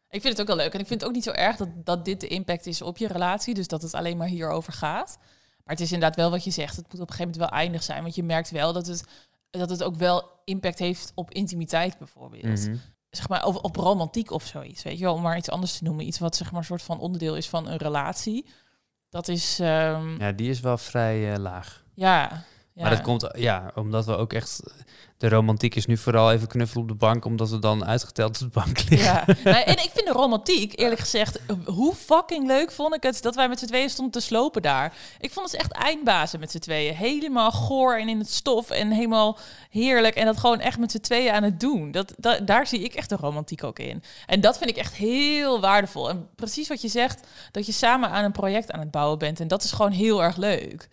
Ik vind het ook heel leuk. En ik vind het ook niet zo erg dat, dat dit de impact is op je relatie. Dus dat het alleen maar hierover gaat. Maar het is inderdaad wel wat je zegt. Het moet op een gegeven moment wel eindig zijn. Want je merkt wel dat het dat het ook wel impact heeft op intimiteit bijvoorbeeld. Mhm. Zeg maar, of op romantiek of zoiets, weet je wel. Om maar iets anders te noemen. Iets wat zeg maar een soort van onderdeel is van een relatie. Dat is, ehm, ja. Ja, die is wel vrij eh, laag. ja, Maar dat komt, ja, omdat we ook echt... De romantiek is nu vooral even knuffelen op de bank, omdat we dan uitgeteld op de bank liggen. *laughs* Ja, en ik vind de romantiek, eerlijk gezegd, hoe fucking leuk vond ik het dat wij met z'n tweeën stonden te slopen daar. Ik vond het echt eindbazen met z'n tweeën. Helemaal goor en in het stof en helemaal heerlijk. En dat gewoon echt met z'n tweeën aan het doen. Dat, dat, daar zie ik echt de romantiek ook in. En dat vind ik echt heel waardevol. En precies wat je zegt, dat je samen aan een project aan het bouwen bent. En dat is gewoon heel erg leuk.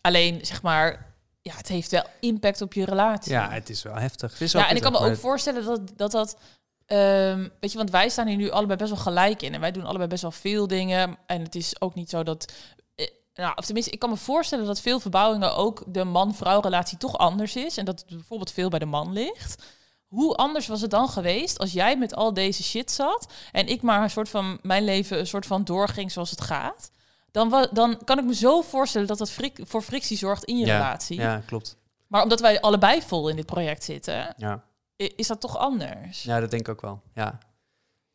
Alleen, zeg maar, ja, het heeft wel impact op je relatie. Ja, het is wel heftig. Het is Ja, en ik kan me ook voorstellen dat dat. dat ehm, weet je, want wij staan hier nu allebei best wel gelijk in. En wij doen allebei best wel veel dingen. En het is ook niet zo dat. eh, Nou, of tenminste, ik kan me voorstellen dat veel verbouwingen ook de man-vrouw relatie toch anders is. En dat het bijvoorbeeld veel bij de man ligt. Hoe anders was het dan geweest als jij met al deze shit zat en ik maar een soort van mijn leven een soort van doorging zoals het gaat? Dan, dan kan ik me zo voorstellen dat dat frik, voor frictie zorgt in je ja, relatie. Ja, klopt. Maar omdat wij allebei vol in dit project zitten, Ja. is dat toch anders? ja, dat denk ik ook wel. Ja.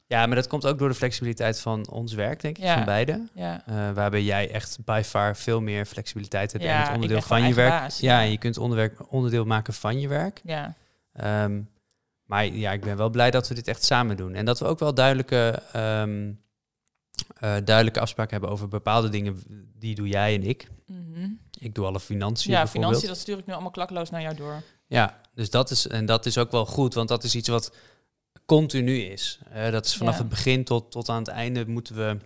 ja, maar dat komt ook door de flexibiliteit van ons werk, denk ik, Ja. van beide. Ja, Eh, waarbij jij echt by far veel meer flexibiliteit hebt Ja, in het onderdeel van je werk. baas, ja, en je kunt onderdeel maken van je werk. ja, Ehm, maar ja, ik ben wel blij dat we dit echt samen doen. En dat we ook wel duidelijke, ehm, eh, duidelijke afspraken hebben over bepaalde dingen. Die doe jij en ik. Mhm. Ik doe alle financiën ja financiën, dat stuur ik nu allemaal klakloos naar jou door. Ja, dus dat is, en dat is ook wel goed, want dat is iets wat continu is. Eh, dat is vanaf Ja. het begin tot, tot aan het einde moeten we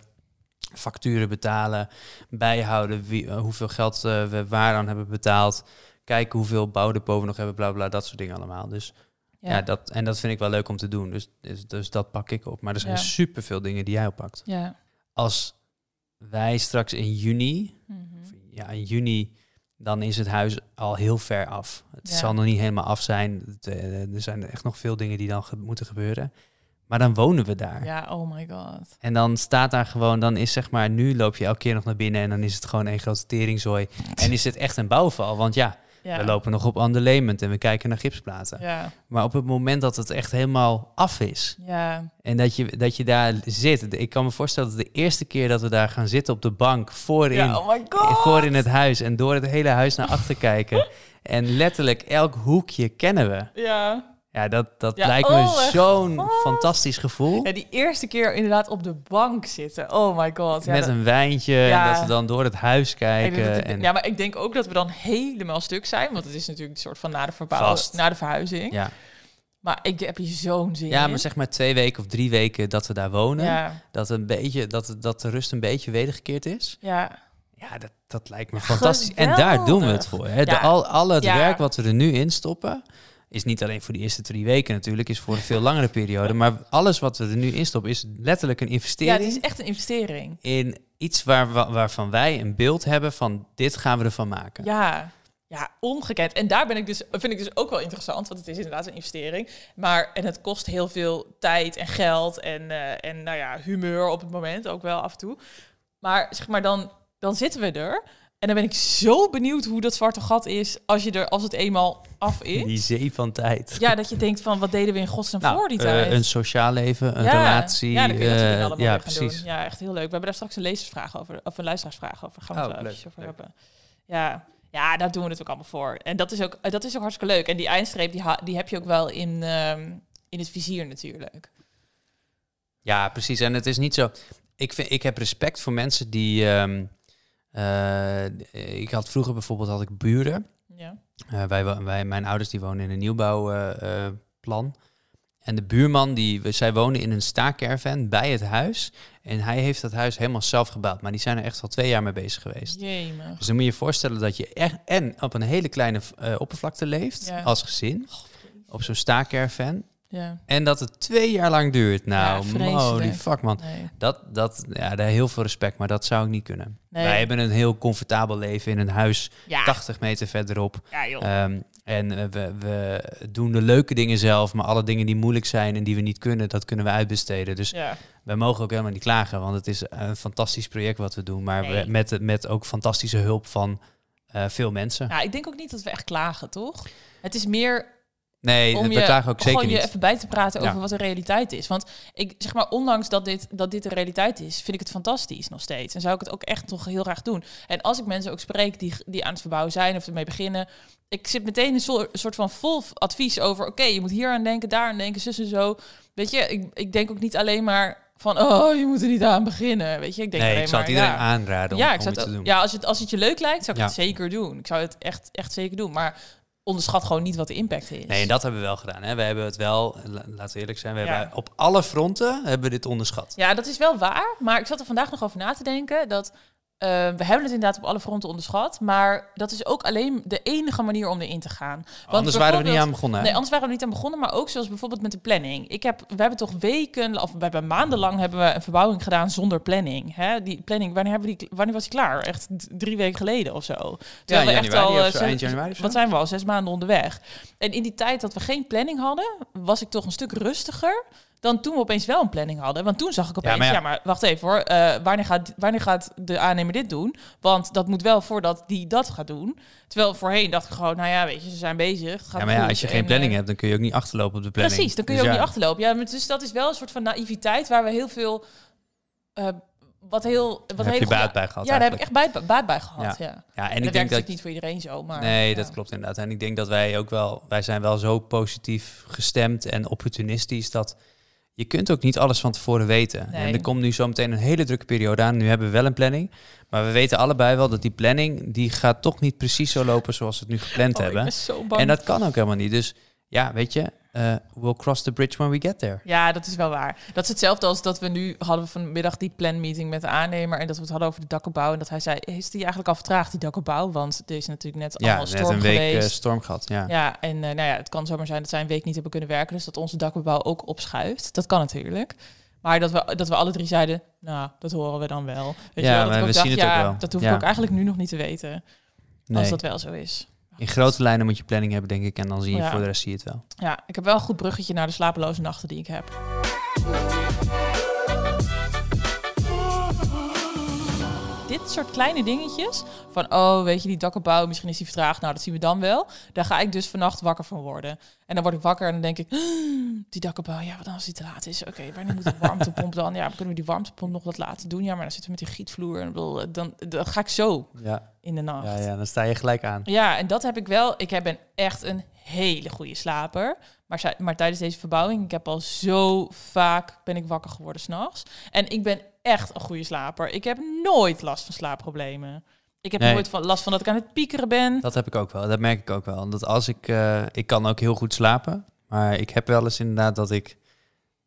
facturen betalen, bijhouden wie, eh, hoeveel geld we waaraan hebben betaald, kijken hoeveel bouwdepot we nog hebben, bla bla, dat soort dingen allemaal. Dus ja, Ja, dat, en dat vind ik wel leuk om te doen. Dus, dus, dus dat pak ik op. Maar er zijn Ja. superveel dingen die jij oppakt. ja. Als wij straks in juni Mhm. ja, in juni, dan is het huis al heel ver af. Het Ja. zal nog niet helemaal af zijn. Eh, er zijn echt nog veel dingen die dan ge- moeten gebeuren. Maar dan wonen we daar. ja, oh my god. En dan staat daar gewoon, dan is zeg maar, nu loop je elke keer nog naar binnen en dan is het gewoon een grote teringzooi. En is het echt een bouwval, want ja, Ja. we lopen nog op underlayment en we kijken naar gipsplaten. Ja, Maar op het moment dat het echt helemaal af is ja, en dat je, dat je daar zit, ik kan me voorstellen dat de eerste keer dat we daar gaan zitten op de bank voorin, ja, oh my god. voor in het huis en door het hele huis naar achter kijken. *laughs* En letterlijk elk hoekje kennen we. Ja. Ja, dat, dat Ja, lijkt oh me mijn zo'n God. fantastisch gevoel. ja, die eerste keer inderdaad op de bank zitten. Oh my god. Ja, Met dat- een wijntje Ja. en dat we dan door het huis kijken. en, ja, maar ik denk ook dat we dan helemaal stuk zijn. Want het is natuurlijk een soort van na de na de verhuizing. ja. Maar ik heb hier zo'n zin ja, maar zeg maar twee weken of drie weken dat we daar wonen. Dat, een beetje, dat, dat de rust een beetje wedergekeerd is. ja, Ja, dat, dat lijkt me fantastisch. En daar doen we het voor. Hè. De, al, al het werk wat we er nu in stoppen... is niet alleen voor die eerste drie weken natuurlijk... is voor een veel langere periode. Maar alles wat we er nu in stoppen... is letterlijk een ja, investering... het is echt een investering. in iets waar, wa- waarvan wij een beeld hebben van... dit gaan we ervan maken. Ja, ja, ongekend. En daar ben ik dus, vind ik dus ook wel interessant, want het is inderdaad een investering. Maar en het kost heel veel tijd en geld en, eh, en nou ja, humeur op het moment ook wel af en toe. Maar zeg maar, dan, dan zitten we er. En dan ben ik zo benieuwd hoe dat zwarte gat is als, je er, als het eenmaal af is. Die zee van tijd. Ja, dat je denkt van, wat deden we in godsnaam Nou, voor die eh, tijd? een sociaal leven, een ja. relatie. Ja, kun je eh, allemaal ja, precies. doen. Ja, echt heel leuk. We hebben daar straks een lezersvraag over, of een luisteraarsvraag over. Gaan we Oh, leuk, over hebben. Ja. ja, daar doen we het ook allemaal voor. En dat is ook, eh, dat is ook hartstikke leuk. En die eindstreep, die, ha- die heb je ook wel in, ehm, in het vizier natuurlijk. Ja, precies. En het is niet zo. Ik, vind, ik heb respect voor mensen die. ehm, eh, ik had vroeger bijvoorbeeld had ik buren. Ja. Eh, wij, wij, mijn ouders die wonen in een nieuwbouwplan. en de buurman, die, zij wonen in een staakerven bij het huis. En hij heeft dat huis helemaal zelf gebouwd. Maar die zijn er echt al twee jaar mee bezig geweest. Jemig. Dus dan moet je je voorstellen dat je echt en op een hele kleine eh, oppervlakte leeft Ja. als gezin. Op zo'n staakerven. Ja, En dat het twee jaar lang duurt. Ja, Nou, vreselijk. holy fuck man. nee. Dat, dat, ja, daar heel veel respect, maar dat zou ik niet kunnen. Nee. Wij hebben een heel comfortabel leven in een huis Ja, 80 meter verderop. ja joh. Ehm, en eh, we, we doen de leuke dingen zelf, maar alle dingen die moeilijk zijn en die we niet kunnen, dat kunnen we uitbesteden. Dus ja. wij mogen ook helemaal niet klagen, want het is een fantastisch project wat we doen. Maar we, met, met ook fantastische hulp van eh, veel mensen. Ja, ik denk ook niet dat we echt klagen, toch? Het is meer Nee, om we je ook zeker gewoon je niet. even bij te praten over Ja. wat de realiteit is. Want ik zeg maar, ondanks dat dit, dat dit de realiteit is, vind ik het fantastisch nog steeds. En zou ik het ook echt toch heel graag doen. En als ik mensen ook spreek die, die aan het verbouwen zijn of ermee beginnen, ik zit meteen een soort, van vol advies over. Oké, je moet hier aan denken, daar aan denken, zus en zo. Weet je, ik, ik denk ook niet alleen maar van, oh, je moet er niet aan beginnen. Weet je, ik denk Nee, ik zou het iedereen ja. aanraden om, ja, ik om zou het te doen. ja als, het, als het je leuk lijkt, zou ik Ja. het zeker doen. Ik zou het echt, echt zeker doen. Maar onderschat gewoon niet wat de impact is. Nee, en dat hebben we wel gedaan. Hè. We hebben het wel, la- laten we eerlijk zijn, we Ja. hebben op alle fronten hebben we dit onderschat. Ja, dat is wel waar. Maar ik zat er vandaag nog over na te denken dat eh, we hebben het inderdaad op alle fronten onderschat. Maar dat is ook alleen de enige manier om erin te gaan. Want Anders waren we niet aan begonnen. hè? Nee, anders waren we niet aan begonnen. Maar ook zoals bijvoorbeeld met de planning. Ik heb, we hebben toch weken, of we hebben maandenlang hebben we een verbouwing gedaan zonder planning. Hè? Die planning, wanneer, hebben die, wanneer was die klaar? Echt drie weken geleden of zo. Terwijl we echt al, of zo, eh, eind januari. Wat zijn we al? Zes maanden onderweg. En in die tijd dat we geen planning hadden, was ik toch een stuk rustiger dan toen we opeens wel een planning hadden. Want toen zag ik opeens, maar ja, ja. maar, wacht even hoor, eh, wanneer, gaat, wanneer gaat de aannemer dit doen? Want dat moet wel voordat die dat gaat doen. Terwijl voorheen dacht ik gewoon, nou ja, weet je, ze zijn bezig. Het gaat ja, maar ja, als je geen En, planning eh, hebt, dan kun je ook niet achterlopen op de planning. Precies, dan kun je Dus ook niet achterlopen. Ja, maar dus dat is wel een soort van naïviteit waar we heel veel... eh, wat heel... Wat heb je baat bij gehad Ja, daar heb ik echt baat, baat bij gehad, ja. Ja, en En ik denk werkt dat... natuurlijk niet voor iedereen zo, maar... Nee, ja. dat klopt inderdaad. En ik denk dat wij ook wel... Wij zijn wel zo positief gestemd en opportunistisch dat... Je kunt ook niet alles van tevoren weten. Nee. En er komt nu zo meteen een hele drukke periode aan. Nu hebben we wel een planning. Maar we weten allebei wel dat die planning... die gaat toch niet precies zo lopen zoals we het nu gepland Oh, hebben. En dat kan ook helemaal niet. Dus ja, weet je... eh, we'll cross the bridge when we get there. Ja, dat is wel waar. Dat is hetzelfde als dat we nu hadden vanmiddag die planmeeting met de aannemer en dat we het hadden over de dakopbouw. En dat hij zei, is die eigenlijk al vertraagd, die dakopbouw? Want er is natuurlijk net Ja, allemaal net storm een week eh, storm gehad. Ja. ja, en eh, nou ja, het kan zomaar zijn dat zij een week niet hebben kunnen werken, dus dat onze dakopbouw ook opschuift. Dat kan natuurlijk. Maar dat we, dat we alle drie zeiden, nou, dat horen we dan wel. Weet Ja, je wel? Dat we dacht, zien het ja, ook wel. Dat hoef Ja. ik ook eigenlijk nu nog niet te weten, Nee. als dat wel zo is. In grote lijnen moet je planning hebben, denk ik. En dan zie je Ja. voor de rest zie je het wel. Ja, ik heb wel een goed bruggetje naar de slapeloze nachten die ik heb. Dit soort kleine dingetjes, van oh, weet je, die dakkenbouw, misschien is die vertraagd, nou, dat zien we dan wel. Daar ga ik dus vannacht wakker van worden. En dan word ik wakker en dan denk ik, "Ah, die dakkenbouw, ja, wat dan als die te laat is? Oké, wanneer moet de warmtepomp dan? Ja, maar kunnen we die warmtepomp nog wat laten doen? Ja, maar dan zitten we met die gietvloer en dan, dan, dan ga ik zo Ja. in de nacht. Ja, ja, dan sta je gelijk aan. Ja, en dat heb ik wel. Ik heb- ben echt een hele goede slaper. Maar, maar tijdens deze verbouwing, ik heb al zo vaak ben ik wakker geworden s'nachts. En ik ben echt een goede slaper. Ik heb nooit last van slaapproblemen. Ik heb Nee. nooit van, last van dat ik aan het piekeren ben. Dat heb ik ook wel. Dat merk ik ook wel. Dat als ik, eh, ik kan ook heel goed slapen, maar ik heb wel eens inderdaad dat ik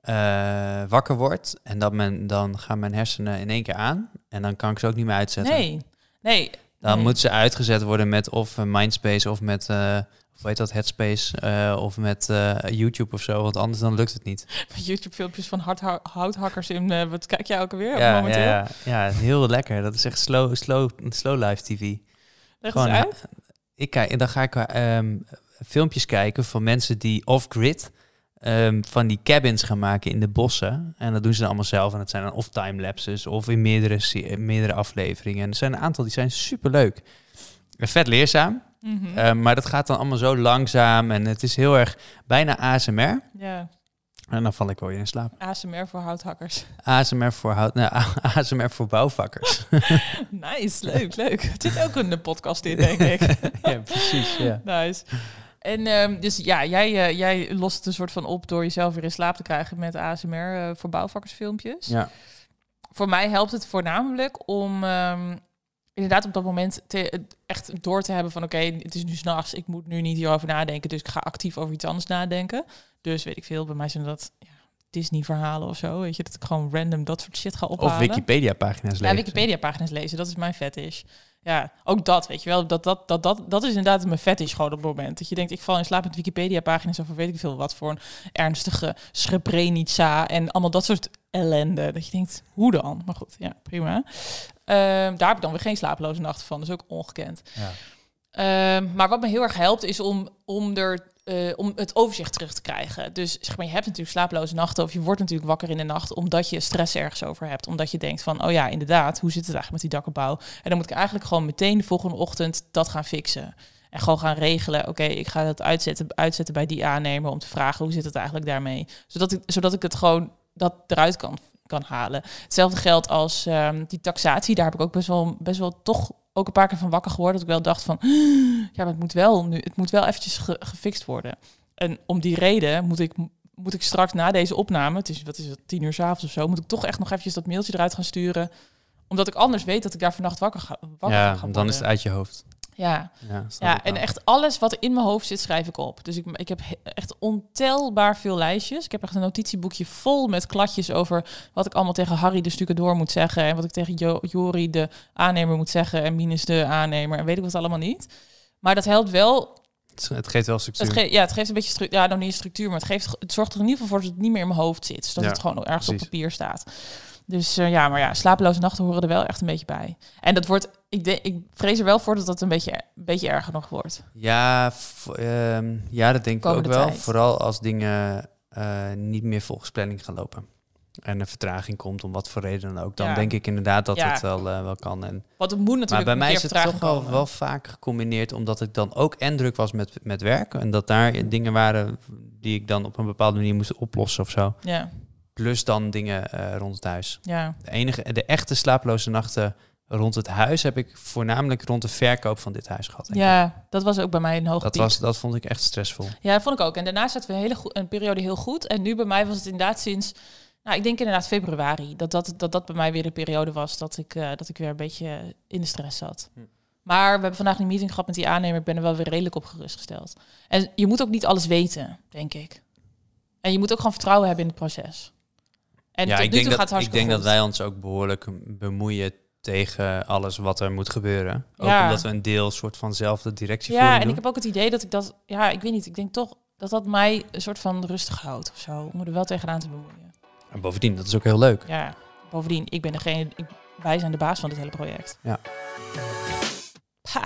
eh, wakker word en dat men, dan gaan mijn hersenen in één keer aan en dan kan ik ze ook niet meer uitzetten. Nee, nee. Dan nee. moeten ze uitgezet worden met of Mindspace of met, eh hoe heet dat, Headspace eh, of met eh, YouTube of zo, want anders dan lukt het niet. *laughs* YouTube-filmpjes van hard, houthakkers in. eh, wat kijk jij ook alweer Ja, momenteel? ja, ja, ja, heel lekker. Dat is echt slow, slow, slow life TV. Leg Gewoon, uit. Ik kijk, en dan ga ik ehm, filmpjes kijken van mensen die off-grid ehm, van die cabins gaan maken in de bossen. En dat doen ze dan allemaal zelf. En dat zijn dan of timelapses of in meerdere, meerdere afleveringen. En er zijn een aantal die zijn superleuk. En Vet leerzaam, Eh, maar dat gaat dan allemaal zo langzaam en het is heel erg bijna ASMR. ja, En dan val ik wel weer in slaap. ASMR voor houthakkers. ASMR voor, hout, ASMR *laughs* voor bouwvakkers. *laughs* nice, leuk, leuk. Het zit ook in de podcast in, denk ik. *laughs* ja, precies. Ja. Nice. En ehm, dus ja, jij, eh, jij lost het een soort van op door jezelf weer in slaap te krijgen met ASMR eh, voor bouwvakkersfilmpjes. ja. Voor mij helpt het voornamelijk om ehm, inderdaad op dat moment te, echt door te hebben van oké, het is nu s'nachts, ik moet nu niet hierover nadenken, dus ik ga actief over iets anders nadenken. Dus weet ik veel, bij mij zijn dat ja, Disney-verhalen of zo, weet je, dat ik gewoon random dat soort shit ga ophalen. Of Wikipedia-pagina's Ja, lezen. Wikipedia-pagina's lezen, dat is mijn fetish. Ja, ook dat, weet je wel. Dat, dat, dat, dat, dat is inderdaad mijn fetish gewoon op het moment. Dat je denkt, ik val in slaap met Wikipedia-pagina's over weet ik veel wat voor een ernstige Srebrenica en allemaal dat soort ellende. Dat je denkt, hoe dan? Maar goed, ja, prima. Ehm, daar heb ik dan weer geen slapeloze nachten van, dus ook ongekend. Ja. Ehm, maar wat me heel erg helpt is om, om, er, eh, om het overzicht terug te krijgen. Dus zeg maar, je hebt natuurlijk slaaploze nachten of je wordt natuurlijk wakker in de nacht omdat je stress ergens over hebt. Omdat je denkt van, oh ja, inderdaad, hoe zit het eigenlijk met die dakopbouw? En dan moet ik eigenlijk gewoon meteen de volgende ochtend dat gaan fixen. En gewoon gaan regelen, oké, ik ga dat uitzetten, uitzetten bij die aannemer om te vragen hoe zit het eigenlijk daarmee. Zodat ik, zodat ik het gewoon dat eruit kan, kan halen. Hetzelfde geldt als ehm, die taxatie. Daar heb ik ook best wel, best wel toch ook een paar keer van wakker geworden. Dat ik wel dacht van, *gasps* ja, maar het moet wel nu, het moet wel eventjes ge- gefixt worden. En om die reden moet ik, moet ik straks na deze opname, het is, wat is het, tien uur s'avonds of zo, moet ik toch echt nog eventjes dat mailtje eruit gaan sturen. Omdat ik anders weet dat ik daar vannacht wakker ga, wakker ja, ga dan is het uit je hoofd. Ja, Ja, en echt alles wat in mijn hoofd zit, schrijf ik op. Dus ik, ik heb he- echt ontelbaar veel lijstjes. Ik heb echt een notitieboekje vol met kladjes over wat ik allemaal tegen Harry de stucadoor moet zeggen. En wat ik tegen jo Jori de aannemer moet zeggen. En Minus de aannemer. En weet ik wat allemaal niet. Maar dat helpt wel. Het, het geeft wel structuur. Het, ge ja, het geeft een beetje structuur. Ja, nog niet structuur, maar het, geeft, het zorgt er in ieder geval voor dat het niet meer in mijn hoofd zit. Zodat Ja, het gewoon ergens precies. op papier staat. Dus eh, ja, maar ja, slapeloze nachten horen er wel echt een beetje bij. En dat wordt, ik, denk, ik vrees er wel voor dat dat een beetje, een beetje erger nog wordt. Ja, ehm, ja, dat denk ik ook wel. tijd. Vooral als dingen eh, niet meer volgens planning gaan lopen. En er vertraging komt, om wat voor reden dan ook. Dan Ja. denk ik inderdaad dat Ja. het wel, eh, wel kan. En, Want het moet natuurlijk maar bij een mij is het toch wel, vaak gecombineerd, omdat ik dan ook en druk was met, met werk. En dat daar dingen waren die ik dan op een bepaalde manier moest oplossen of zo. Ja, Plus dan dingen eh, rond het huis. ja. De, enige, de echte slapeloze nachten rond het huis heb ik voornamelijk rond de verkoop van dit huis gehad. denk ik. ja, dat was ook bij mij een hoog Dat, piek. was, dat vond ik echt stressvol. Ja, dat vond ik ook. En daarna zaten we een hele een periode heel goed. En nu bij mij was het inderdaad sinds, nou, ik denk inderdaad februari, dat dat, dat, dat bij mij weer de periode was dat ik, eh, dat ik weer een beetje in de stress zat. Hm. Maar we hebben vandaag een meeting gehad met die aannemer. Ik ben er wel weer redelijk op gerustgesteld. En je moet ook niet alles weten, denk ik. En je moet ook gewoon vertrouwen hebben in het proces. En ja, tot ik nu denk, toe dat, gaat het ik denk dat wij ons ook behoorlijk bemoeien tegen alles wat er moet gebeuren. Ook Ja. omdat we een deel soort van zelf de directievoering Ja, en doen. ik heb ook het idee dat ik dat, ja, ik weet niet, ik denk toch dat dat mij een soort van rustig houdt of zo. Om er wel tegenaan te bemoeien. En bovendien, dat is ook heel leuk. Ja, bovendien, ik ben degene, ik, wij zijn de baas van dit hele project. Ja. Ha.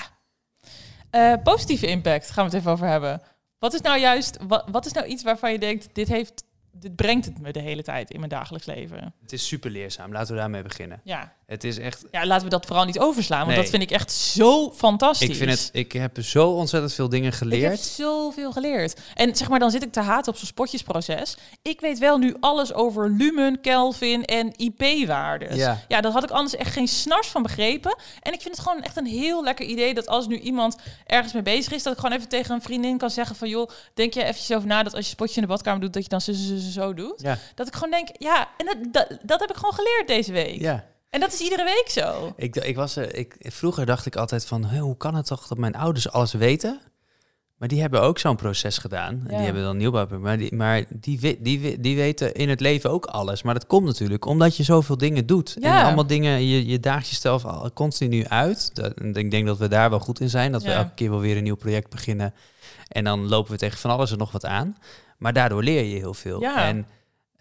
Eh, positieve impact gaan we het even over hebben. Wat is nou juist, wat, wat is nou iets waarvan je denkt, dit heeft, dit brengt het me de hele tijd in mijn dagelijks leven? Het is super leerzaam. Laten we daarmee beginnen. Ja, Het is echt... ja laten we dat vooral niet overslaan, want Nee. dat vind ik echt zo fantastisch. Ik, vind het, ik heb zo ontzettend veel dingen Ik heb geleerd. zoveel geleerd. En zeg maar, dan zit ik te haten op zo'n spotjesproces. Ik weet wel nu alles over lumen, Kelvin en IP-waardes. Ja. ja, dat had ik anders echt geen snars van begrepen. En ik vind het gewoon echt een heel lekker idee dat als nu iemand ergens mee bezig is, dat ik gewoon even tegen een vriendin kan zeggen van, joh, denk je eventjes over na dat als je spotje in de badkamer doet, dat je dan zo, zo, zo, zo doet. Ja. Dat ik gewoon denk, ja, en dat, dat, dat heb ik gewoon geleerd deze week. ja. En dat is iedere week zo. Ik, ik was, eh, ik, vroeger dacht ik altijd van, "Hè, hoe kan het toch dat mijn ouders alles weten? Maar die hebben ook zo'n proces gedaan. En Ja. Die hebben dan nieuwbouw, maar, die, maar die, die, die weten in het leven ook alles. Maar dat komt natuurlijk omdat je zoveel dingen doet. Ja. En allemaal dingen, je, je daagt jezelf al continu uit. Dat, en ik denk dat we daar wel goed in zijn. Dat we elke keer wel weer een nieuw project beginnen. En dan lopen we tegen van alles en nog wat aan. Maar daardoor leer je heel veel. Ja. En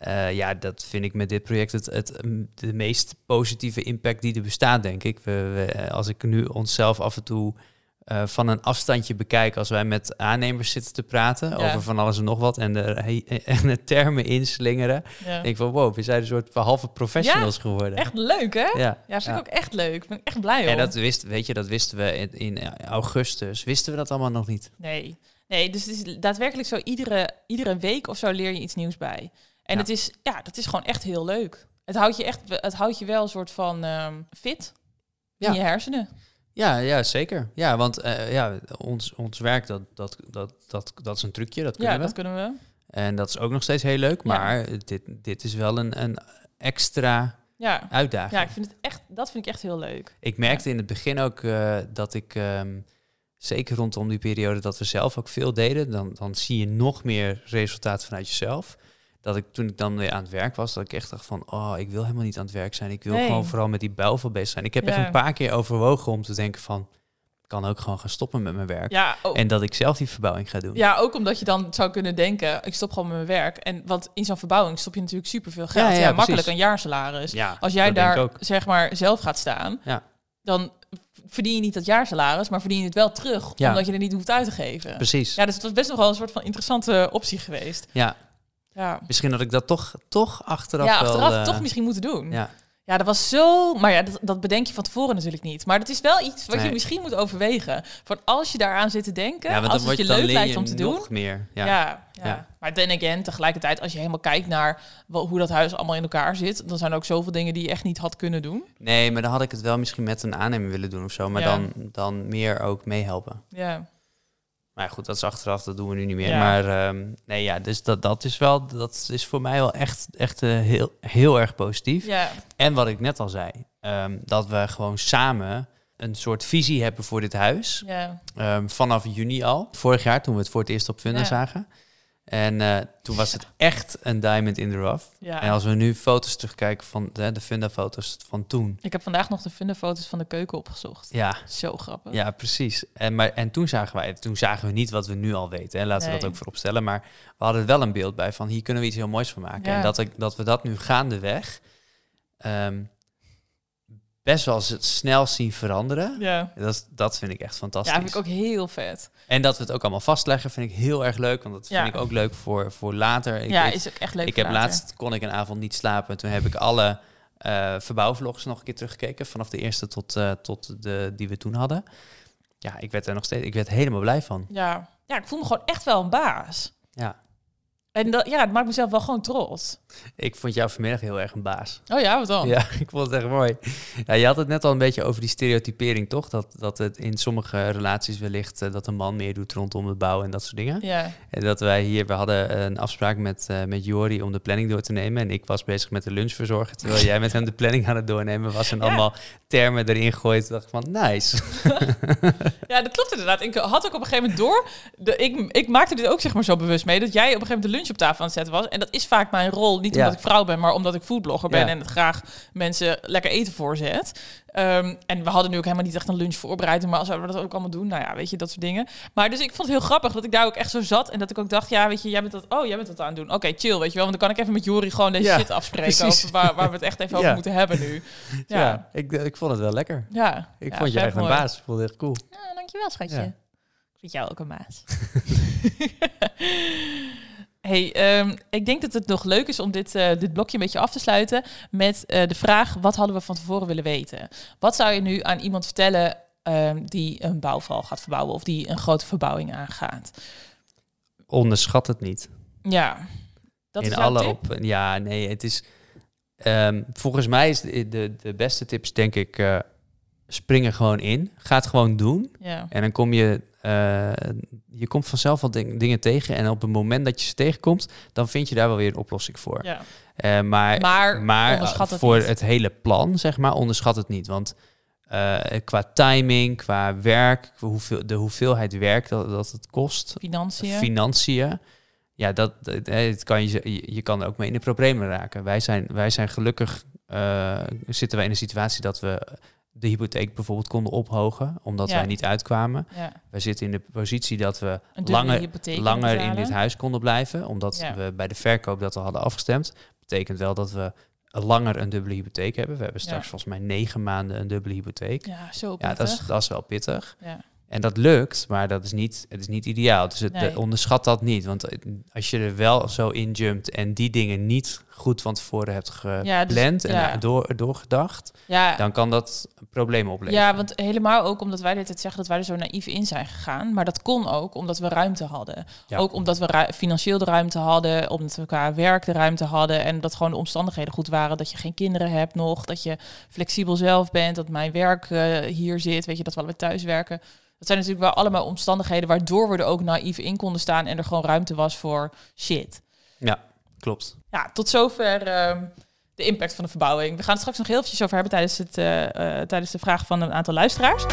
eh, ja, dat vind ik met dit project het, het, mm, de meest positieve impact die er bestaat, denk ik. We, we, eh, als ik nu onszelf af en toe eh, van een afstandje bekijk, als wij met aannemers zitten te praten Ja. over van alles en nog wat en de, *laughs* en de termen inslingeren, Ja. denk ik van wow, we zijn een soort halve professionals geworden. Echt leuk, hè? Ja, Ja, vind ik ook echt leuk. Ben ik echt blij om. En dat wist, weet je, dat wisten we in, in augustus. Wisten we dat allemaal nog niet? Nee. Nee, dus het is daadwerkelijk zo, iedere, iedere week of zo leer je iets nieuws bij. En Ja. het is, ja, dat is gewoon echt heel leuk. Het houdt je echt, het houdt je wel een soort van ehm, fit Ja. in je hersenen. Ja, ja zeker. Ja, want eh, ja, ons, ons werk, dat, dat, dat, dat, dat is een trucje, dat kunnen Ja, we. dat kunnen we. En dat is ook nog steeds heel leuk, Ja. maar dit, dit is wel een, een extra Ja. uitdaging. ja, ik vind het echt, dat vind ik echt heel leuk. Ik merkte in het begin ook eh, dat ik, ehm, zeker rondom die periode dat we zelf ook veel deden, dan, dan zie je nog meer resultaat vanuit jezelf. Dat ik toen ik dan weer aan het werk was, dat ik echt dacht van, oh, ik wil helemaal niet aan het werk zijn. Ik wil Nee. gewoon vooral met die bouwval bezig zijn. Ik heb echt een paar keer overwogen om te denken van, kan ook gewoon gaan stoppen met mijn werk. Ja, ook, En dat ik zelf die verbouwing ga doen. ja, ook omdat je dan zou kunnen denken, ik stop gewoon met mijn werk. En want in zo'n verbouwing stop je natuurlijk superveel geld. Ja, Ja, ja, makkelijk een jaarsalaris. Ja, Als jij daar zeg maar zelf gaat staan, Ja. dan verdien je niet dat jaarsalaris, maar verdien je het wel terug, Ja. omdat je er niet hoeft uit te geven. Precies. Ja, dus het was best nog wel een soort van interessante optie geweest. Ja, Ja, misschien had ik dat toch, toch achteraf ja achteraf eh, toch misschien moeten doen. Ja, Ja, dat was zo. Maar ja, dat, dat bedenk je van tevoren natuurlijk niet. Maar dat is wel iets wat je misschien moet overwegen. Van als je daaraan zit te denken, ja als het je leuk lijkt om te nog doen. meer. Ja. Ja. Ja, Ja. maar then again, tegelijkertijd, als je helemaal kijkt naar wel, hoe dat huis allemaal in elkaar zit, dan zijn er ook zoveel dingen die je echt niet had kunnen doen. Nee, maar dan had ik het wel misschien met een aannemer willen doen of zo. Maar dan, dan meer ook meehelpen. Ja, Maar goed, dat is achteraf, dat doen we nu niet meer. Ja. Maar ehm, nee, ja, dus dat, dat is wel, dat is voor mij wel echt, echt eh, heel, heel erg positief. ja, En wat ik net al zei, ehm, dat we gewoon samen een soort visie hebben voor dit huis. ja. Ehm, vanaf juni al, vorig jaar, toen we het voor het eerst op Funda Ja. zagen. En eh, toen was het echt een diamond in the rough. ja. En als we nu foto's terugkijken van de, de Funda-foto's van toen. Ik heb vandaag nog de funderfoto's van de keuken opgezocht. Ja, Zo grappig. ja precies. En, maar, en toen, zagen wij, toen zagen we niet wat we nu al weten. Hè. Laten we dat ook voorop stellen. Maar we hadden wel een beeld bij van hier kunnen we iets heel moois van maken. Ja. En dat, ik, dat we dat nu gaandeweg ehm best wel z- snel zien veranderen. Ja. Dat, dat vind ik echt fantastisch. Ja, vind ik ook heel vet. En dat we het ook allemaal vastleggen vind ik heel erg leuk. Want dat Ja. vind ik ook leuk voor, voor later. Ik, ja, is ook echt leuk. ik heb later. laatst kon ik een avond niet slapen. Toen heb ik alle eh verbouwvlogs nog een keer teruggekeken. Vanaf de eerste tot, eh, tot de die we toen hadden. Ja, ik werd er nog steeds. Ik werd helemaal blij van. Ja. ja, ik voel me gewoon echt wel een baas. Ja. En dat, ja, het maakt mezelf wel gewoon trots. Ik vond jou vanmiddag heel erg een baas. Oh ja, wat dan? Ja, *laughs* ik vond het echt mooi. Ja, je had het net al een beetje over die stereotypering, toch? Dat, dat het in sommige relaties wellicht eh, dat een man meer doet rondom de bouw en dat soort dingen. Ja, En dat wij hier, we hadden een afspraak met, eh, met Jori om de planning door te nemen. En ik was bezig met de lunch verzorgen. Terwijl jij met hem de planning aan het doornemen was. En Ja. allemaal termen erin gooit. dacht ik van, nice. *laughs* ja, dat klopt inderdaad. Ik had ook op een gegeven moment door. De, ik, ik maakte dit ook zeg maar zo bewust mee. Dat jij op een gegeven moment de lunch op tafel aan het zetten was. En dat is vaak mijn rol. Niet Ja. omdat ik vrouw ben, maar omdat ik foodblogger ben. Ja. En het graag mensen lekker eten voorzet. Ehm, en we hadden nu ook helemaal niet echt een lunch voorbereid. Maar zouden we dat ook allemaal doen? Nou ja, weet je, dat soort dingen. Maar dus ik vond het heel grappig dat ik daar ook echt zo zat. En dat ik ook dacht, ja, weet je, jij bent dat, oh, jij bent dat aan het doen. Oké, chill, weet je wel. Want dan kan ik even met Jori gewoon deze Ja, shit afspreken. Over waar, waar we het echt even over moeten hebben nu. Ja, *laughs* Ja, ik, ik vond het wel lekker. ja. Ik Ja, vond je echt een baas. Ik vond het echt cool. Ja, dankjewel, schatje. Ja. Ik vind jou ook een maas. *laughs* *laughs* hey, ehm, ik denk dat het nog leuk is om dit, eh, dit blokje een beetje af te sluiten met eh, de vraag: wat hadden we van tevoren willen weten? Wat zou je nu aan iemand vertellen ehm, die een bouwval gaat verbouwen of die een grote verbouwing aangaat? Onderschat het niet. Ja, dat in is alle tip? op. Ja, nee, het is. ehm, volgens mij is de, de, de beste tips, denk ik, eh spring er gewoon in. Ga het gewoon doen. Ja. En dan kom je, eh, je komt vanzelf ding- dingen tegen. En op het moment dat je ze tegenkomt, dan vind je daar wel weer een oplossing voor. ja. Eh, maar Maar maar onderschat het voor niet. het hele plan, zeg maar, onderschat het niet. Want eh, qua timing, qua werk, hoeveel, de hoeveelheid werk dat, dat het kost, Financiën. financiën. Ja, dat, dat- het kan je, je, kan er ook mee in de problemen raken. Wij zijn, wij zijn gelukkig, zitten wij in een situatie dat we de hypotheek bijvoorbeeld konden ophogen, omdat Ja. wij niet uitkwamen. ja. Wij zitten in de positie dat we langer, langer in dit huis konden blijven, omdat Ja. we bij de verkoop dat al hadden afgestemd. Betekent wel dat we langer een dubbele hypotheek hebben. We hebben straks volgens mij negen maanden een dubbele hypotheek. Ja, zo Ja, dat is, pittig. dat is wel pittig. Ja. En dat lukt, maar dat is niet, het is niet ideaal. Dus het, Nee. onderschat dat niet. Want als je er wel zo in jumpt en die dingen niet goed van tevoren hebt dus- gepland ja. en door, doorgedacht, Ja, dan kan dat problemen opleveren. Ja, want helemaal ook omdat wij dit het zeggen dat wij er zo naïef in zijn gegaan. Maar dat kon ook omdat we ruimte hadden. Ook omdat we financieel de ruimte hadden, omdat we qua werk de ruimte hadden. En dat gewoon de omstandigheden goed waren. Dat je geen kinderen hebt nog, dat je flexibel zelf bent, dat mijn werk eh, hier zit. Weet je, dat we allebei thuis werken. Dat zijn natuurlijk wel allemaal omstandigheden waardoor we er ook naïef in konden staan. En er gewoon ruimte was voor shit. Ja, klopt. Ja, tot zover ehm, de impact van de verbouwing. We gaan het straks nog heel eventjes over hebben tijdens, het, eh, eh, tijdens de vraag van een aantal luisteraars.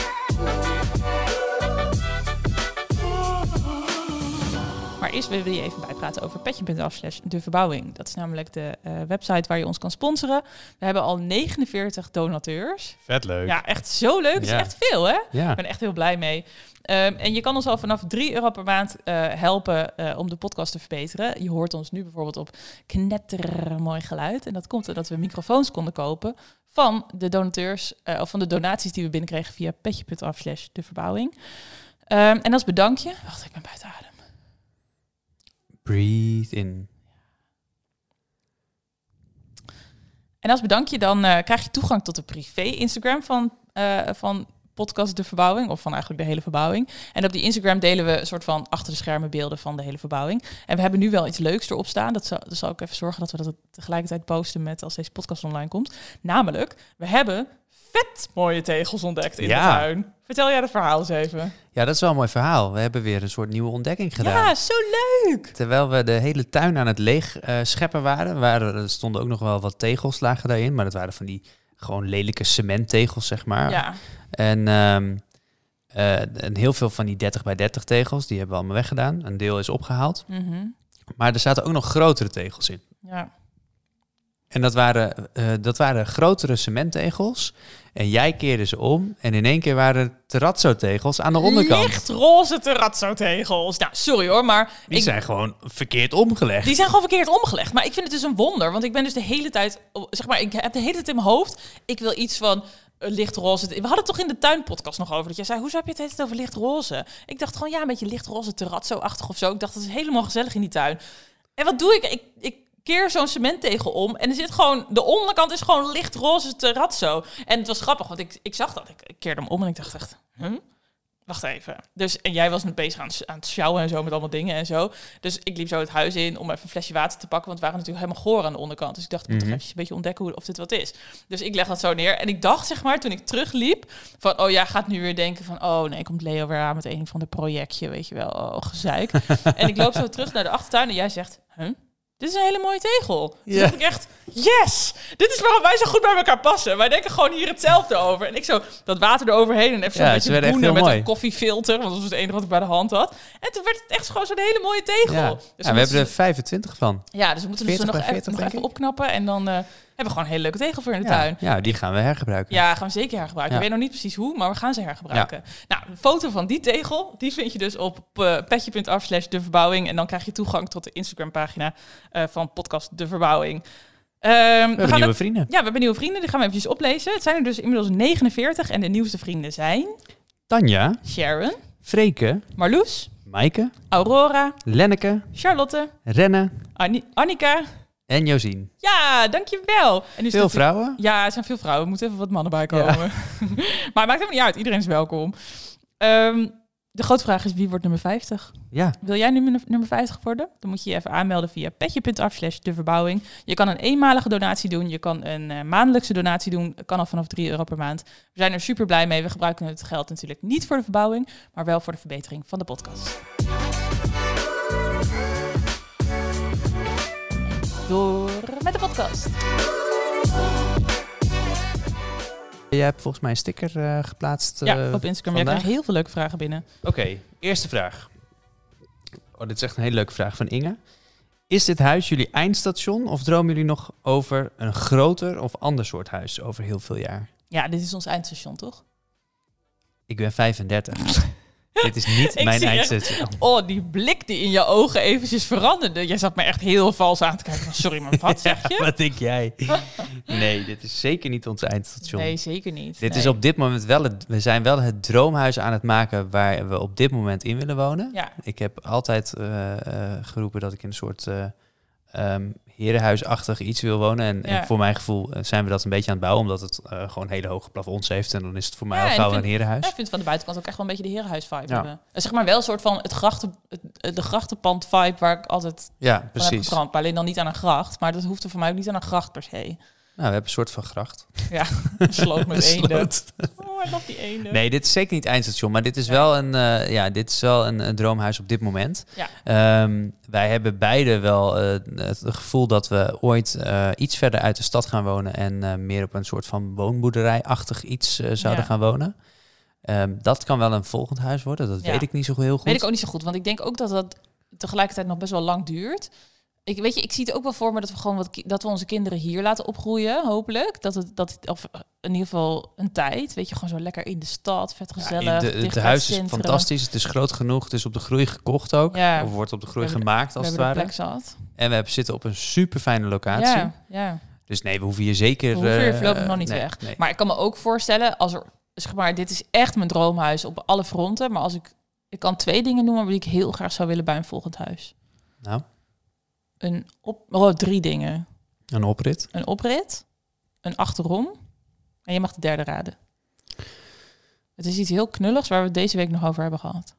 Maar eerst willen we je even bijpraten over petje.af slash de verbouwing. Dat is namelijk de eh, website waar je ons kan sponsoren. We hebben al 49 donateurs. Vet leuk. Ja, echt zo leuk. Dat is echt veel, hè? Ja. Ik ben echt heel blij mee. Ehm, en je kan ons al vanaf 3 euro per maand eh, helpen eh, om de podcast te verbeteren. Je hoort ons nu bijvoorbeeld op knetter mooi geluid. En dat komt omdat we microfoons konden kopen van de donateurs, eh, of van de donaties die we binnenkregen via petje.af slash de verbouwing. Ehm, en als bedankje, wacht, ik ben buiten adem. Breathe in. En als bedankje dan krijg je toegang tot de privé Instagram van, van podcast De Verbouwing, of van eigenlijk de hele verbouwing. En op die Instagram delen we een soort van achter de schermen beelden van de hele verbouwing. En we hebben nu wel iets leuks erop staan. Dat zal, dat zal ik even zorgen dat we dat tegelijkertijd posten met als deze podcast online komt. Namelijk, we hebben vet mooie tegels ontdekt in Ja. de tuin. Vertel jij het verhaal eens even. Ja, dat is wel een mooi verhaal. We hebben weer een soort nieuwe ontdekking gedaan. Ja, zo leuk! Terwijl we de hele tuin aan het leeg eh, scheppen waren, waren, er stonden ook nog wel wat tegels lagen daarin. Maar dat waren van die gewoon lelijke cementtegels, zeg maar. Ja, En, ehm, eh, en heel veel van die 30 bij 30 tegels, die hebben we allemaal weggedaan. Een deel is opgehaald. mhm. Maar er zaten ook nog grotere tegels in. ja. En dat waren, eh, dat waren grotere cementtegels. En jij keerde ze om. En in één keer waren het terrazzo-tegels aan de onderkant. Lichtroze terrazzo-tegels. Nou, sorry hoor, maar Die ik, zijn gewoon verkeerd omgelegd. Die zijn gewoon verkeerd omgelegd. Maar ik vind het dus een wonder. Want ik ben dus de hele tijd... Zeg maar, ik heb de hele tijd in mijn hoofd... Ik wil iets van lichtroze... We hadden het toch in de tuinpodcast nog over. Dat jij zei, hoezo heb je het hele over lichtroze? Ik dacht gewoon, ja, een beetje lichtroze terrazzo-achtig of zo. Ik dacht, dat is helemaal gezellig in die tuin. En wat doe ik? Ik, ik keer zo'n cementtegel om. En er zit gewoon... De onderkant is gewoon lichtroze terrazzo. En het was grappig, want ik, ik zag dat. Ik, keerde hem om en ik dacht echt... Wacht even. Dus, en jij was net bezig aan, het- aan het sjouwen en zo met allemaal dingen en zo. Dus ik liep zo het huis in om even een flesje water te pakken. Want we waren natuurlijk helemaal goor aan de onderkant. Dus ik dacht, ik moet Mhm. toch even een beetje ontdekken hoe, of dit wat is. Dus ik leg dat zo neer. En ik dacht, zeg maar, toen ik terugliep... van, oh, jij gaat nu weer denken van... oh nee, komt Leo weer aan met een van de projectje, weet je wel. Oh, gezeik. *laughs* en ik loop zo terug naar de achtertuin en jij zegt... Huh? Dit is een hele mooie tegel. Toen Ja. dacht ik echt, yes! Dit is waarom wij zo goed bij elkaar passen. Wij denken gewoon hier hetzelfde over. En ik zo dat water eroverheen en even zo'n Ja, ze beetje boenen met mooi. een koffiefilter. Want dat was het enige wat ik bij de hand had. En toen werd het echt gewoon zo'n hele mooie tegel. Ja. Dus Ja, we hebben er moeten- 25 van. ja, dus we moeten dus 40 nog, even- 40, nog denk even opknappen. En dan eh, hebben we gewoon een hele leuke tegel voor in de Ja, tuin. ja, die gaan we hergebruiken. Ja, gaan we zeker hergebruiken. Ja. Ik weet nog niet precies hoe, maar we gaan ze hergebruiken. Nou, een foto van die tegel, die vind je dus op uh, petje.af slash de verbouwing. En dan krijg je toegang tot de Instagram pagina eh, van podcast De Verbouwing. Ehm, we we hebben gaan nieuwe vrienden. ja, we hebben nieuwe vrienden, die gaan we eventjes oplezen. Het zijn er dus inmiddels 49 en de nieuwste vrienden zijn Tanja, Sharon, Freke, Marloes, Maaike, Aurora, Lenneke, Charlotte, Renne Anni- Annika. En Josien. Ja, dankjewel. En nu is Veel vrouwen. Ja, er zijn veel vrouwen. Er moeten even wat mannen bij komen. *laughs* maar het maakt helemaal niet uit. Iedereen is welkom. Ehm, de grote vraag is, wie wordt nummer 50? Ja, Wil jij nummer, nummer 50 worden? Dan moet je je even aanmelden via petje.af slash de verbouwing. Je kan een eenmalige donatie doen. Je kan een eh, maandelijkse donatie doen. Dat kan al vanaf 3 euro per maand. We zijn er super blij mee. We gebruiken het geld natuurlijk niet voor de verbouwing, maar wel voor de verbetering van de podcast. Door met de podcast. jij hebt volgens mij een sticker eh, geplaatst. Ja, eh, op Instagram. Jij vandaag. krijgt heel veel leuke vragen binnen. Oké, eerste vraag. Oh, dit is echt een hele leuke vraag van Inge. Is dit huis jullie eindstation of dromen jullie nog over een groter of ander soort huis over heel veel jaar? Ja, dit is ons eindstation, toch? Ik ben 35. *laughs* dit is niet *laughs* mijn eindstation. Oh, die blik die in je ogen eventjes veranderde. Jij zat me echt heel vals aan te kijken. Van, sorry, maar wat *laughs* zeg je? Wat denk jij? *laughs* Nee, dit is zeker niet ons eindstation. Nee, zeker niet. Dit Nee. is op dit moment wel het, we zijn wel het droomhuis aan het maken waar we op dit moment in willen wonen. Ja, Ik heb altijd eh, eh, geroepen dat ik in een soort eh ehm, herenhuisachtig iets wil wonen. En, Ja. en voor mijn gevoel eh, zijn we dat een beetje aan het bouwen, omdat het eh, gewoon hele hoge plafonds heeft. En dan is het voor mij Ja, al gauw een herenhuis. Ja, ik vind van de buitenkant ook echt wel een beetje de herenhuis-vibe Ja. hebben. En zeg maar wel een soort van het grachten, het, de grachtenpand-vibe waar ik altijd Ja, van heb precies. Maar alleen dan niet aan een gracht. Maar dat hoeft er voor mij ook niet aan een gracht per se. Nou, we hebben een soort van gracht. Een *laughs* sloot met *laughs* sloot. Oh, love die eenden. Nee, dit is zeker niet eindstation, maar dit is wel een, eh, ja, dit is wel een, een droomhuis op dit moment. Ja. Ehm, wij hebben beide wel eh, het gevoel dat we ooit eh, iets verder uit de stad gaan wonen en meer op een soort van woonboerderij-achtig iets zouden Ja. gaan wonen. Ehm, dat kan wel een volgend huis worden, dat Ja. weet ik niet zo heel goed. Weet ik ook niet zo goed, want ik denk ook dat dat tegelijkertijd nog best wel lang duurt. Ik weet je, ik zie het ook wel voor me dat we gewoon wat dat we onze kinderen hier laten opgroeien, hopelijk. Dat het dat of in ieder geval een tijd, weet je, gewoon zo lekker in de stad, vet Ja, gezellig. de- dicht het huis is fantastisch, het is groot genoeg, het is op de groei gekocht ook. Ja. Of wordt op de groei hebben- gemaakt als het ware. zat. En we hebben, zitten op een super fijne locatie. Ja, ja. Dus nee, we hoeven hier zeker... We hoeven hier eh, nog niet nee, weg. nee. Maar ik kan me ook voorstellen, als er, zeg maar, dit is echt mijn droomhuis op alle fronten. Maar als ik, ik kan twee dingen noemen die ik heel graag zou willen bij een volgend huis. Nou, Een op, oh, drie dingen. een oprit. Een oprit, een achterom en je mag de derde raden. Het is iets heel knulligs waar we het deze week nog over hebben gehad.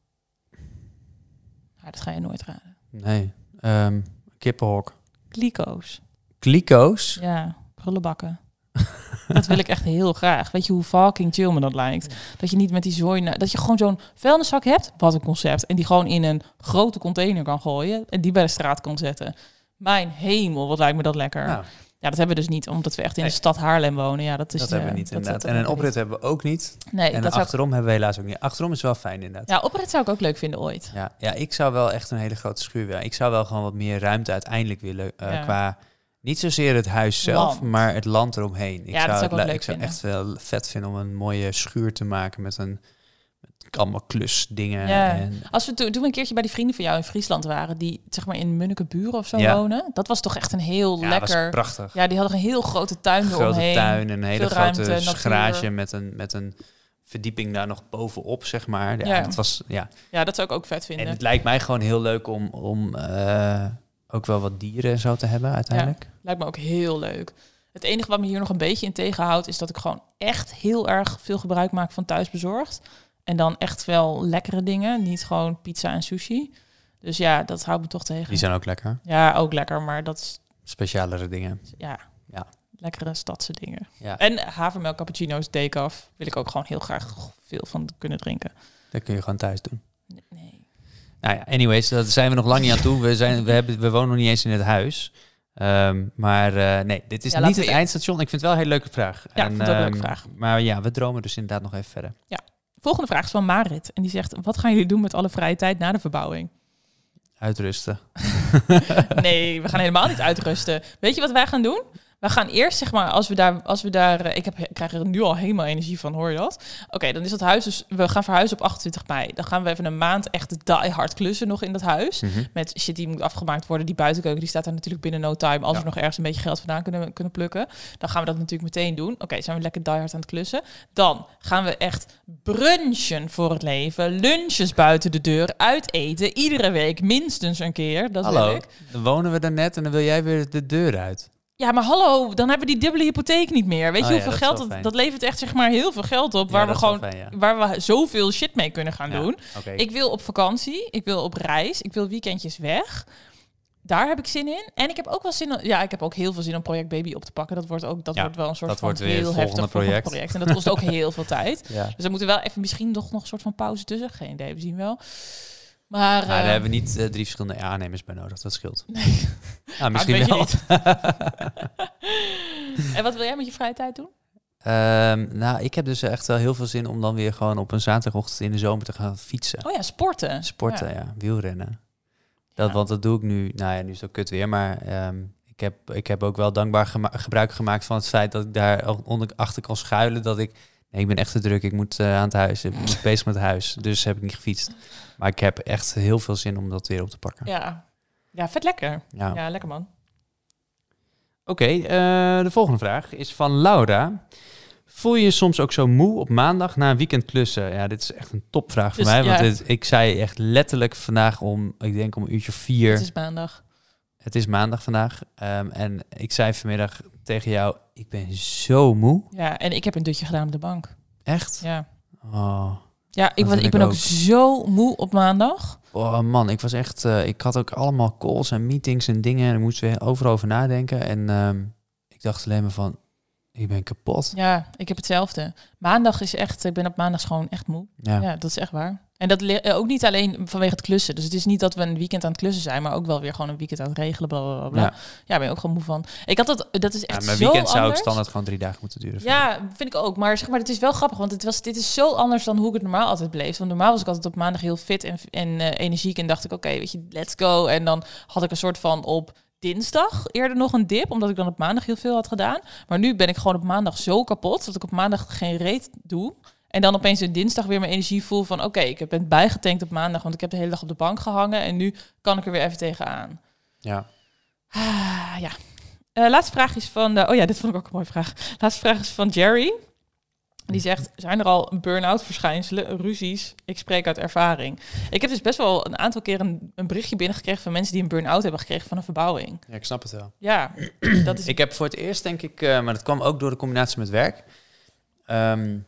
Ja, dat ga je nooit raden. Nee. Ehm kippenhok. Kliko's. Kliko's. Ja, prullenbakken. *laughs* dat wil ik echt heel graag. Weet je hoe fucking chill me dat lijkt? Dat je niet met die zooi... Dat je gewoon zo'n vuilniszak hebt. Wat een concept. En die gewoon in een grote container kan gooien. En die bij de straat kan zetten. Mijn hemel, wat lijkt me dat lekker. Nou, Ja, dat hebben we dus niet. Omdat we echt in de stad Haarlem wonen. Ja, dat is dat eh, hebben we niet dat- inderdaad. en een oprit hebben we ook niet. niet. Nee, en dat achterom hebben we helaas ook niet. Achterom is wel fijn inderdaad. Ja, oprit zou ik ook leuk vinden ooit. Ja, ja, ik zou wel echt een hele grote schuur willen. Ik zou wel gewoon wat meer ruimte uiteindelijk willen. eh. Qua niet zozeer het huis zelf, Land. maar het land eromheen. Ik Ja, dat zou het ik zou echt wel vet vinden om een mooie schuur te maken met een met allemaal klusdingen. Ja. En, Als we toen, toen we een keertje bij die vrienden van jou in Friesland waren, die zeg maar in Munnekeburen of zo Ja. wonen, dat was toch echt een heel ja, was lekker. prachtig. Ja, die hadden een heel grote tuin grote eromheen. tuin, een hele ruimte, grote garage met een, met een verdieping daar nog bovenop, zeg maar. Ja, Ja. Dat was, ja. Ja, dat zou ik ook vet vinden. En het lijkt mij gewoon heel leuk om, om eh, ook wel wat dieren en zo te hebben uiteindelijk. Lijkt me ook heel leuk. Het enige wat me hier nog een beetje in tegenhoudt, is dat ik gewoon echt heel erg veel gebruik maak van thuisbezorgd. En dan echt wel lekkere dingen, niet gewoon pizza en sushi. Dus ja, dat houdt me toch tegen. Die zijn ook lekker. Ja, ook lekker, maar dat is Specialere dingen. ja, Ja. lekkere stadse dingen. Ja. En havermelk cappuccino's, decaf, wil ik ook gewoon heel graag veel van kunnen drinken. Dat kun je gewoon thuis doen. Nee. Nou ja, anyways, daar zijn we nog lang niet aan toe. We, zijn, we, hebben, we wonen nog niet eens in het huis. Ehm, maar eh, nee, dit is Ja, niet het eindstation. Ik vind het wel een hele leuke vraag. Ja, ik vind het ook een leuke ehm, vraag. Maar ja, we dromen dus inderdaad nog even verder. Volgende vraag is van Marit. En die zegt, wat gaan jullie doen met alle vrije tijd na de verbouwing? Uitrusten. *laughs* Nee, we gaan helemaal niet uitrusten. Weet je wat wij gaan doen? We gaan eerst, zeg maar, als we daar, als we daar, eh, ik, heb, ik krijg er nu al helemaal energie van, hoor je dat? Oké, dan is dat huis dus, we gaan verhuizen op 28 mei. Dan gaan we even een maand echt die hard klussen nog in dat huis. Mhm. Met shit die moet afgemaakt worden. Die buitenkeuken, die staat er natuurlijk binnen no time. Als Ja. we nog ergens een beetje geld vandaan kunnen, kunnen plukken. Dan gaan we dat natuurlijk meteen doen. Oké, zijn we lekker die hard aan het klussen. Dan gaan we echt brunchen voor het leven. Lunches buiten de deur. Uiteten. Iedere week minstens een keer. Dat Hallo, ik. dan wonen we daar net en dan wil jij weer de deur uit. Ja, maar hallo, dan hebben we die dubbele hypotheek niet meer. Weet Oh je ja, hoeveel dat geld dat, dat levert echt zeg maar heel veel geld op waar we gewoon fijn, ja. waar we zoveel shit mee kunnen gaan doen. Ik wil op vakantie, ik wil op reis, ik wil weekendjes weg. Daar heb ik zin in. En ik heb ook wel zin in, ja, ik heb ook heel veel zin om Project Baby op te pakken. Dat wordt ook dat wordt wel een soort dat van wordt weer het heel heftig *laughs* project. project. En dat kost ook heel veel tijd. *laughs* Dus er moeten wel even misschien nog, nog een soort van pauze tussen. Geen idee, we zien wel. Maar, Maar daar eh, hebben we niet eh, drie verschillende aannemers bij nodig. Dat scheelt. *laughs* Nee. Ah, Maar misschien wel. *laughs* en wat wil jij met je vrije tijd doen? Ehm, nou, ik heb dus echt wel heel veel zin om dan weer gewoon op een zaterdagochtend in de zomer te gaan fietsen. Oh ja, sporten. Sporten, Ja. ja. Wielrennen. Dat, Ja. Want dat doe ik nu. Nou ja, nu is het ook kut weer. Maar ehm, ik, heb, ik heb ook wel dankbaar gema- gebruik gemaakt van het feit dat ik daar onder, achter kan schuilen. Dat ik... Nee, ik ben echt te druk. Ik moet eh, aan het huis. Ik ben *laughs* bezig met het huis. Dus heb ik niet gefietst. Maar ik heb echt heel veel zin om dat weer op te pakken. Ja. Ja, vet lekker. Ja. Ja, lekker man. Oké, eh, de volgende vraag is van Laura. Voel je je soms ook zo moe op maandag na een weekend klussen? Ja, dit is echt een topvraag voor Dus, mij. Want ja. dit- ik zei echt letterlijk vandaag om, ik denk om een uurtje vier. Het is maandag. Het is maandag vandaag. ehm, en ik zei vanmiddag tegen jou, ik ben zo moe. Ja, en ik heb een dutje gedaan op de bank. Echt? Ja. Oh, Ja, ik, was, ik ben ook. zo moe op maandag. oh man, ik was echt... eh, ik had ook allemaal calls en meetings en dingen. En ik moest weer overal over nadenken. En ehm, ik dacht alleen maar van, ik ben kapot. Ja, ik heb hetzelfde. Maandag is echt, ik ben op maandag gewoon echt moe. Ja. Ja, dat is echt waar. En dat eh, ook niet alleen vanwege het klussen. Dus het is niet dat we een weekend aan het klussen zijn, maar ook wel weer gewoon een weekend aan het regelen. Bla, bla. Ja. Ja, ben je ook gewoon moe van. Ik had dat, dat is Ja, echt mijn zo weekend zou anders. standaard gewoon drie dagen moeten duren. ik. Ja, vind ik ook. Maar zeg maar, het is wel grappig, want het was, dit is zo anders dan hoe ik het normaal altijd beleefd. Want normaal was ik altijd op maandag heel fit en, en eh, energiek en dacht ik, oké, weet je, let's go. En dan had ik een soort van op dinsdag eerder nog een dip, omdat ik dan op maandag heel veel had gedaan. Maar nu ben ik gewoon op maandag zo kapot, dat ik op maandag geen reet doe. En dan opeens een dinsdag weer mijn energie voel van, oké, ik ben bijgetankt op maandag, want ik heb de hele dag op de bank gehangen. En nu kan ik er weer even tegenaan. Ja. Ah, ja. Eh, laatste vraag is van... De, oh ja, dit vond ik ook een mooie vraag. Laatste vraag is van Jerry. Die zegt, zijn er al burn-out verschijnselen, ruzies? Ik spreek uit ervaring. Ik heb dus best wel een aantal keer een, een berichtje binnengekregen... van mensen die een burn-out hebben gekregen van een verbouwing. Ja, ik snap het wel. Ja, dat is... Ik heb voor het eerst, denk ik, eh, maar dat kwam ook door de combinatie met werk. Ehm,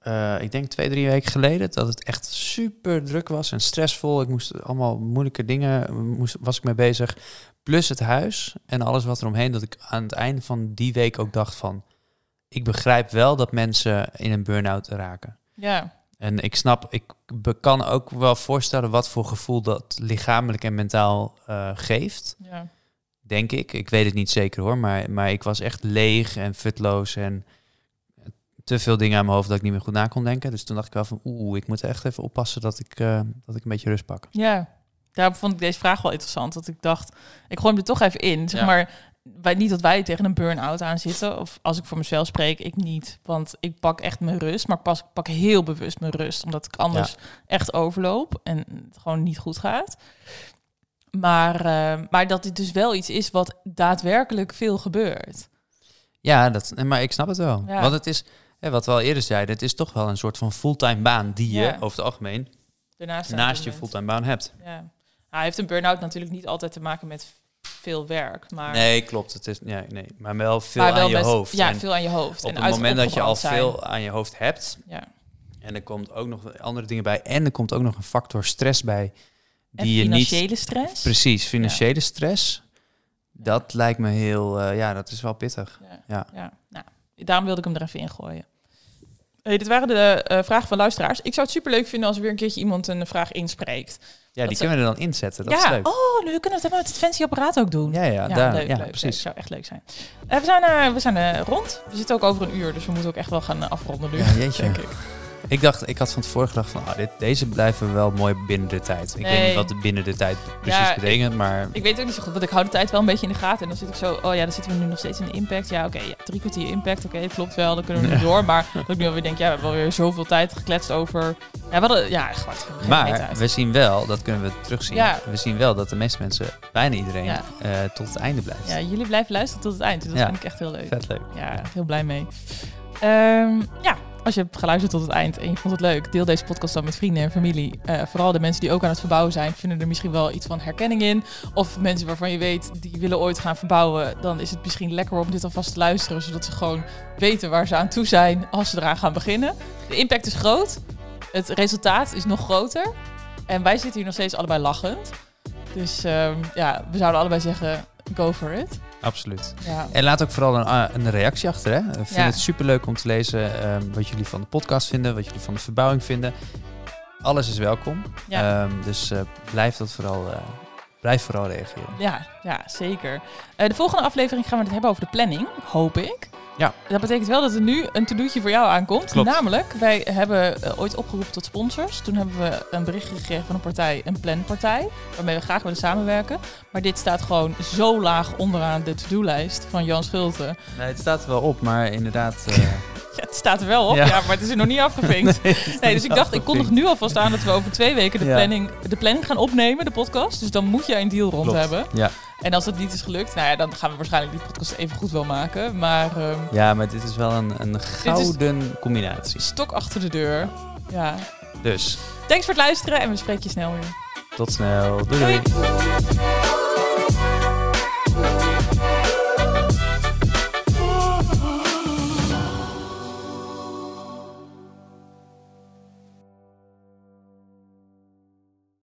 eh, ik denk twee, drie weken geleden dat het echt super druk was en stressvol. Ik moest allemaal moeilijke dingen, moest, was ik mee bezig. Plus het huis en alles wat er omheen. Dat ik aan het einde van die week ook dacht van... Ik begrijp wel dat mensen in een burn-out raken. ja, En ik snap, ik kan ook wel voorstellen wat voor gevoel dat lichamelijk en mentaal eh, geeft. ja. Denk ik. Ik weet het niet zeker hoor. Maar, maar ik was echt leeg en futloos en te veel dingen aan mijn hoofd dat ik niet meer goed na kon denken. Dus toen dacht ik wel van oeh, ik moet echt even oppassen dat ik, eh, dat ik een beetje rust pak. Ja, daarom vond ik deze vraag wel interessant. Dat ik dacht, ik gooi hem er toch even in. Zeg Ja. maar, wij, niet dat wij tegen een burn-out aan zitten. Of als ik voor mezelf spreek, ik niet. Want ik pak echt mijn rust. Maar ik pas, pak heel bewust mijn rust. Omdat ik anders echt overloop. En het gewoon niet goed gaat. Maar, eh, maar dat dit dus wel iets is wat daadwerkelijk veel gebeurt. Ja, dat, maar ik snap het wel. Ja. Want het is, hè, wat we al eerder zeiden, het is toch wel een soort van fulltime baan die je Ja. over het algemeen Daarnaast naast je fulltime baan hebt. Ja. Hij heeft een burn-out natuurlijk niet altijd te maken met veel werk. Maar, Nee, klopt. Het is, ja, nee, maar wel veel maar wel aan je hoofd. Ja, En veel aan je hoofd. op en het moment dat je al zijn. veel aan je hoofd hebt, Ja. en er komt ook nog andere dingen bij, en er komt ook nog een factor stress bij, En die je niet financiële stress. Precies, financiële stress. Dat lijkt me heel, eh, ja, dat is wel pittig. Ja. Ja. Nou, daarom wilde ik hem er even in gooien. Hey, dit waren de eh, vragen van luisteraars. Ik zou het superleuk vinden als er weer een keertje iemand een vraag inspreekt. Ja, die Dat kunnen we er dan inzetten. Dat ja, is leuk. oh, nu kunnen we het met het fancy apparaat ook doen. Ja, ja, daar, leuk, ja leuk, precies. leuk. zou echt leuk zijn. Eh, we zijn, eh, we zijn eh, rond. We zitten ook over een uur, dus we moeten ook echt wel gaan afronden nu. Ja, jeetje. *laughs* denk ik. Ik dacht, ik had van tevoren gedacht van, ah, dit, deze blijven wel mooi binnen de tijd. Ik weet niet wat de binnen de tijd precies Ja, betekent, maar Ik weet ook niet zo goed, want ik hou de tijd wel een beetje in de gaten. En dan zit ik zo, oh ja, dan zitten we nu nog steeds in de impact. Ja, oké, ja, drie kwartier impact, oké, klopt wel, dan kunnen we nu Ja. door. Maar dat ik nu alweer denk, ja, we hebben alweer zoveel tijd gekletst over... Ja, we hadden, ja, reet Maar we zien wel, dat kunnen we terugzien, Ja. we zien wel dat de meeste mensen, bijna iedereen, eh, tot het einde blijft. Ja, jullie blijven luisteren tot het eind. Dus dat vind ik echt heel leuk. Vet leuk. Ja, heel blij mee. Ehm, ja, als je hebt geluisterd tot het eind en je vond het leuk, deel deze podcast dan met vrienden en familie. Eh, vooral de mensen die ook aan het verbouwen zijn, vinden er misschien wel iets van herkenning in. Of mensen waarvan je weet, die willen ooit gaan verbouwen. Dan is het misschien lekker om dit alvast te luisteren, zodat ze gewoon weten waar ze aan toe zijn als ze eraan gaan beginnen. De impact is groot. Het resultaat is nog groter. En wij zitten hier nog steeds allebei lachend. Dus ehm, ja, we zouden allebei zeggen, go for it. Absoluut. Ja. En laat ook vooral een, ah, een reactie achter. Hè? Ik vind Ja. het superleuk om te lezen ehm, wat jullie van de podcast vinden, wat jullie van de verbouwing vinden. Alles is welkom. Ja. Ehm, dus eh, blijf dat vooral, eh, blijf vooral reageren. Ja, ja zeker. Eh, de volgende aflevering gaan we het hebben over de planning, hoop ik. Ja. Dat betekent wel dat er nu een to-doetje voor jou aankomt. Klopt. Namelijk, wij hebben eh, ooit opgeroepen tot sponsors. Toen hebben we een bericht gekregen van een partij, een planpartij, waarmee we graag willen samenwerken. Maar dit staat gewoon zo laag onderaan de to-do-lijst van Jan Schulte. Nee, het staat er wel op, maar inderdaad. eh, *laughs* Ja, het staat er wel op, ja. Ja. maar het is er nog niet afgevinkt. *laughs* Nee, dus ik dacht, ik kondig nu alvast aan dat we over twee weken de, Ja. planning, de planning gaan opnemen, de podcast. Dus dan moet je een deal rond Klopt. hebben. ja. En als dat niet is gelukt, nou ja, dan gaan we waarschijnlijk die podcast even goed wel maken. Maar ehm, ja, maar dit is wel een, een gouden combinatie. stok achter de deur. Ja. Dus Thanks voor het luisteren en we spreken je snel weer. Tot snel. doei. doei.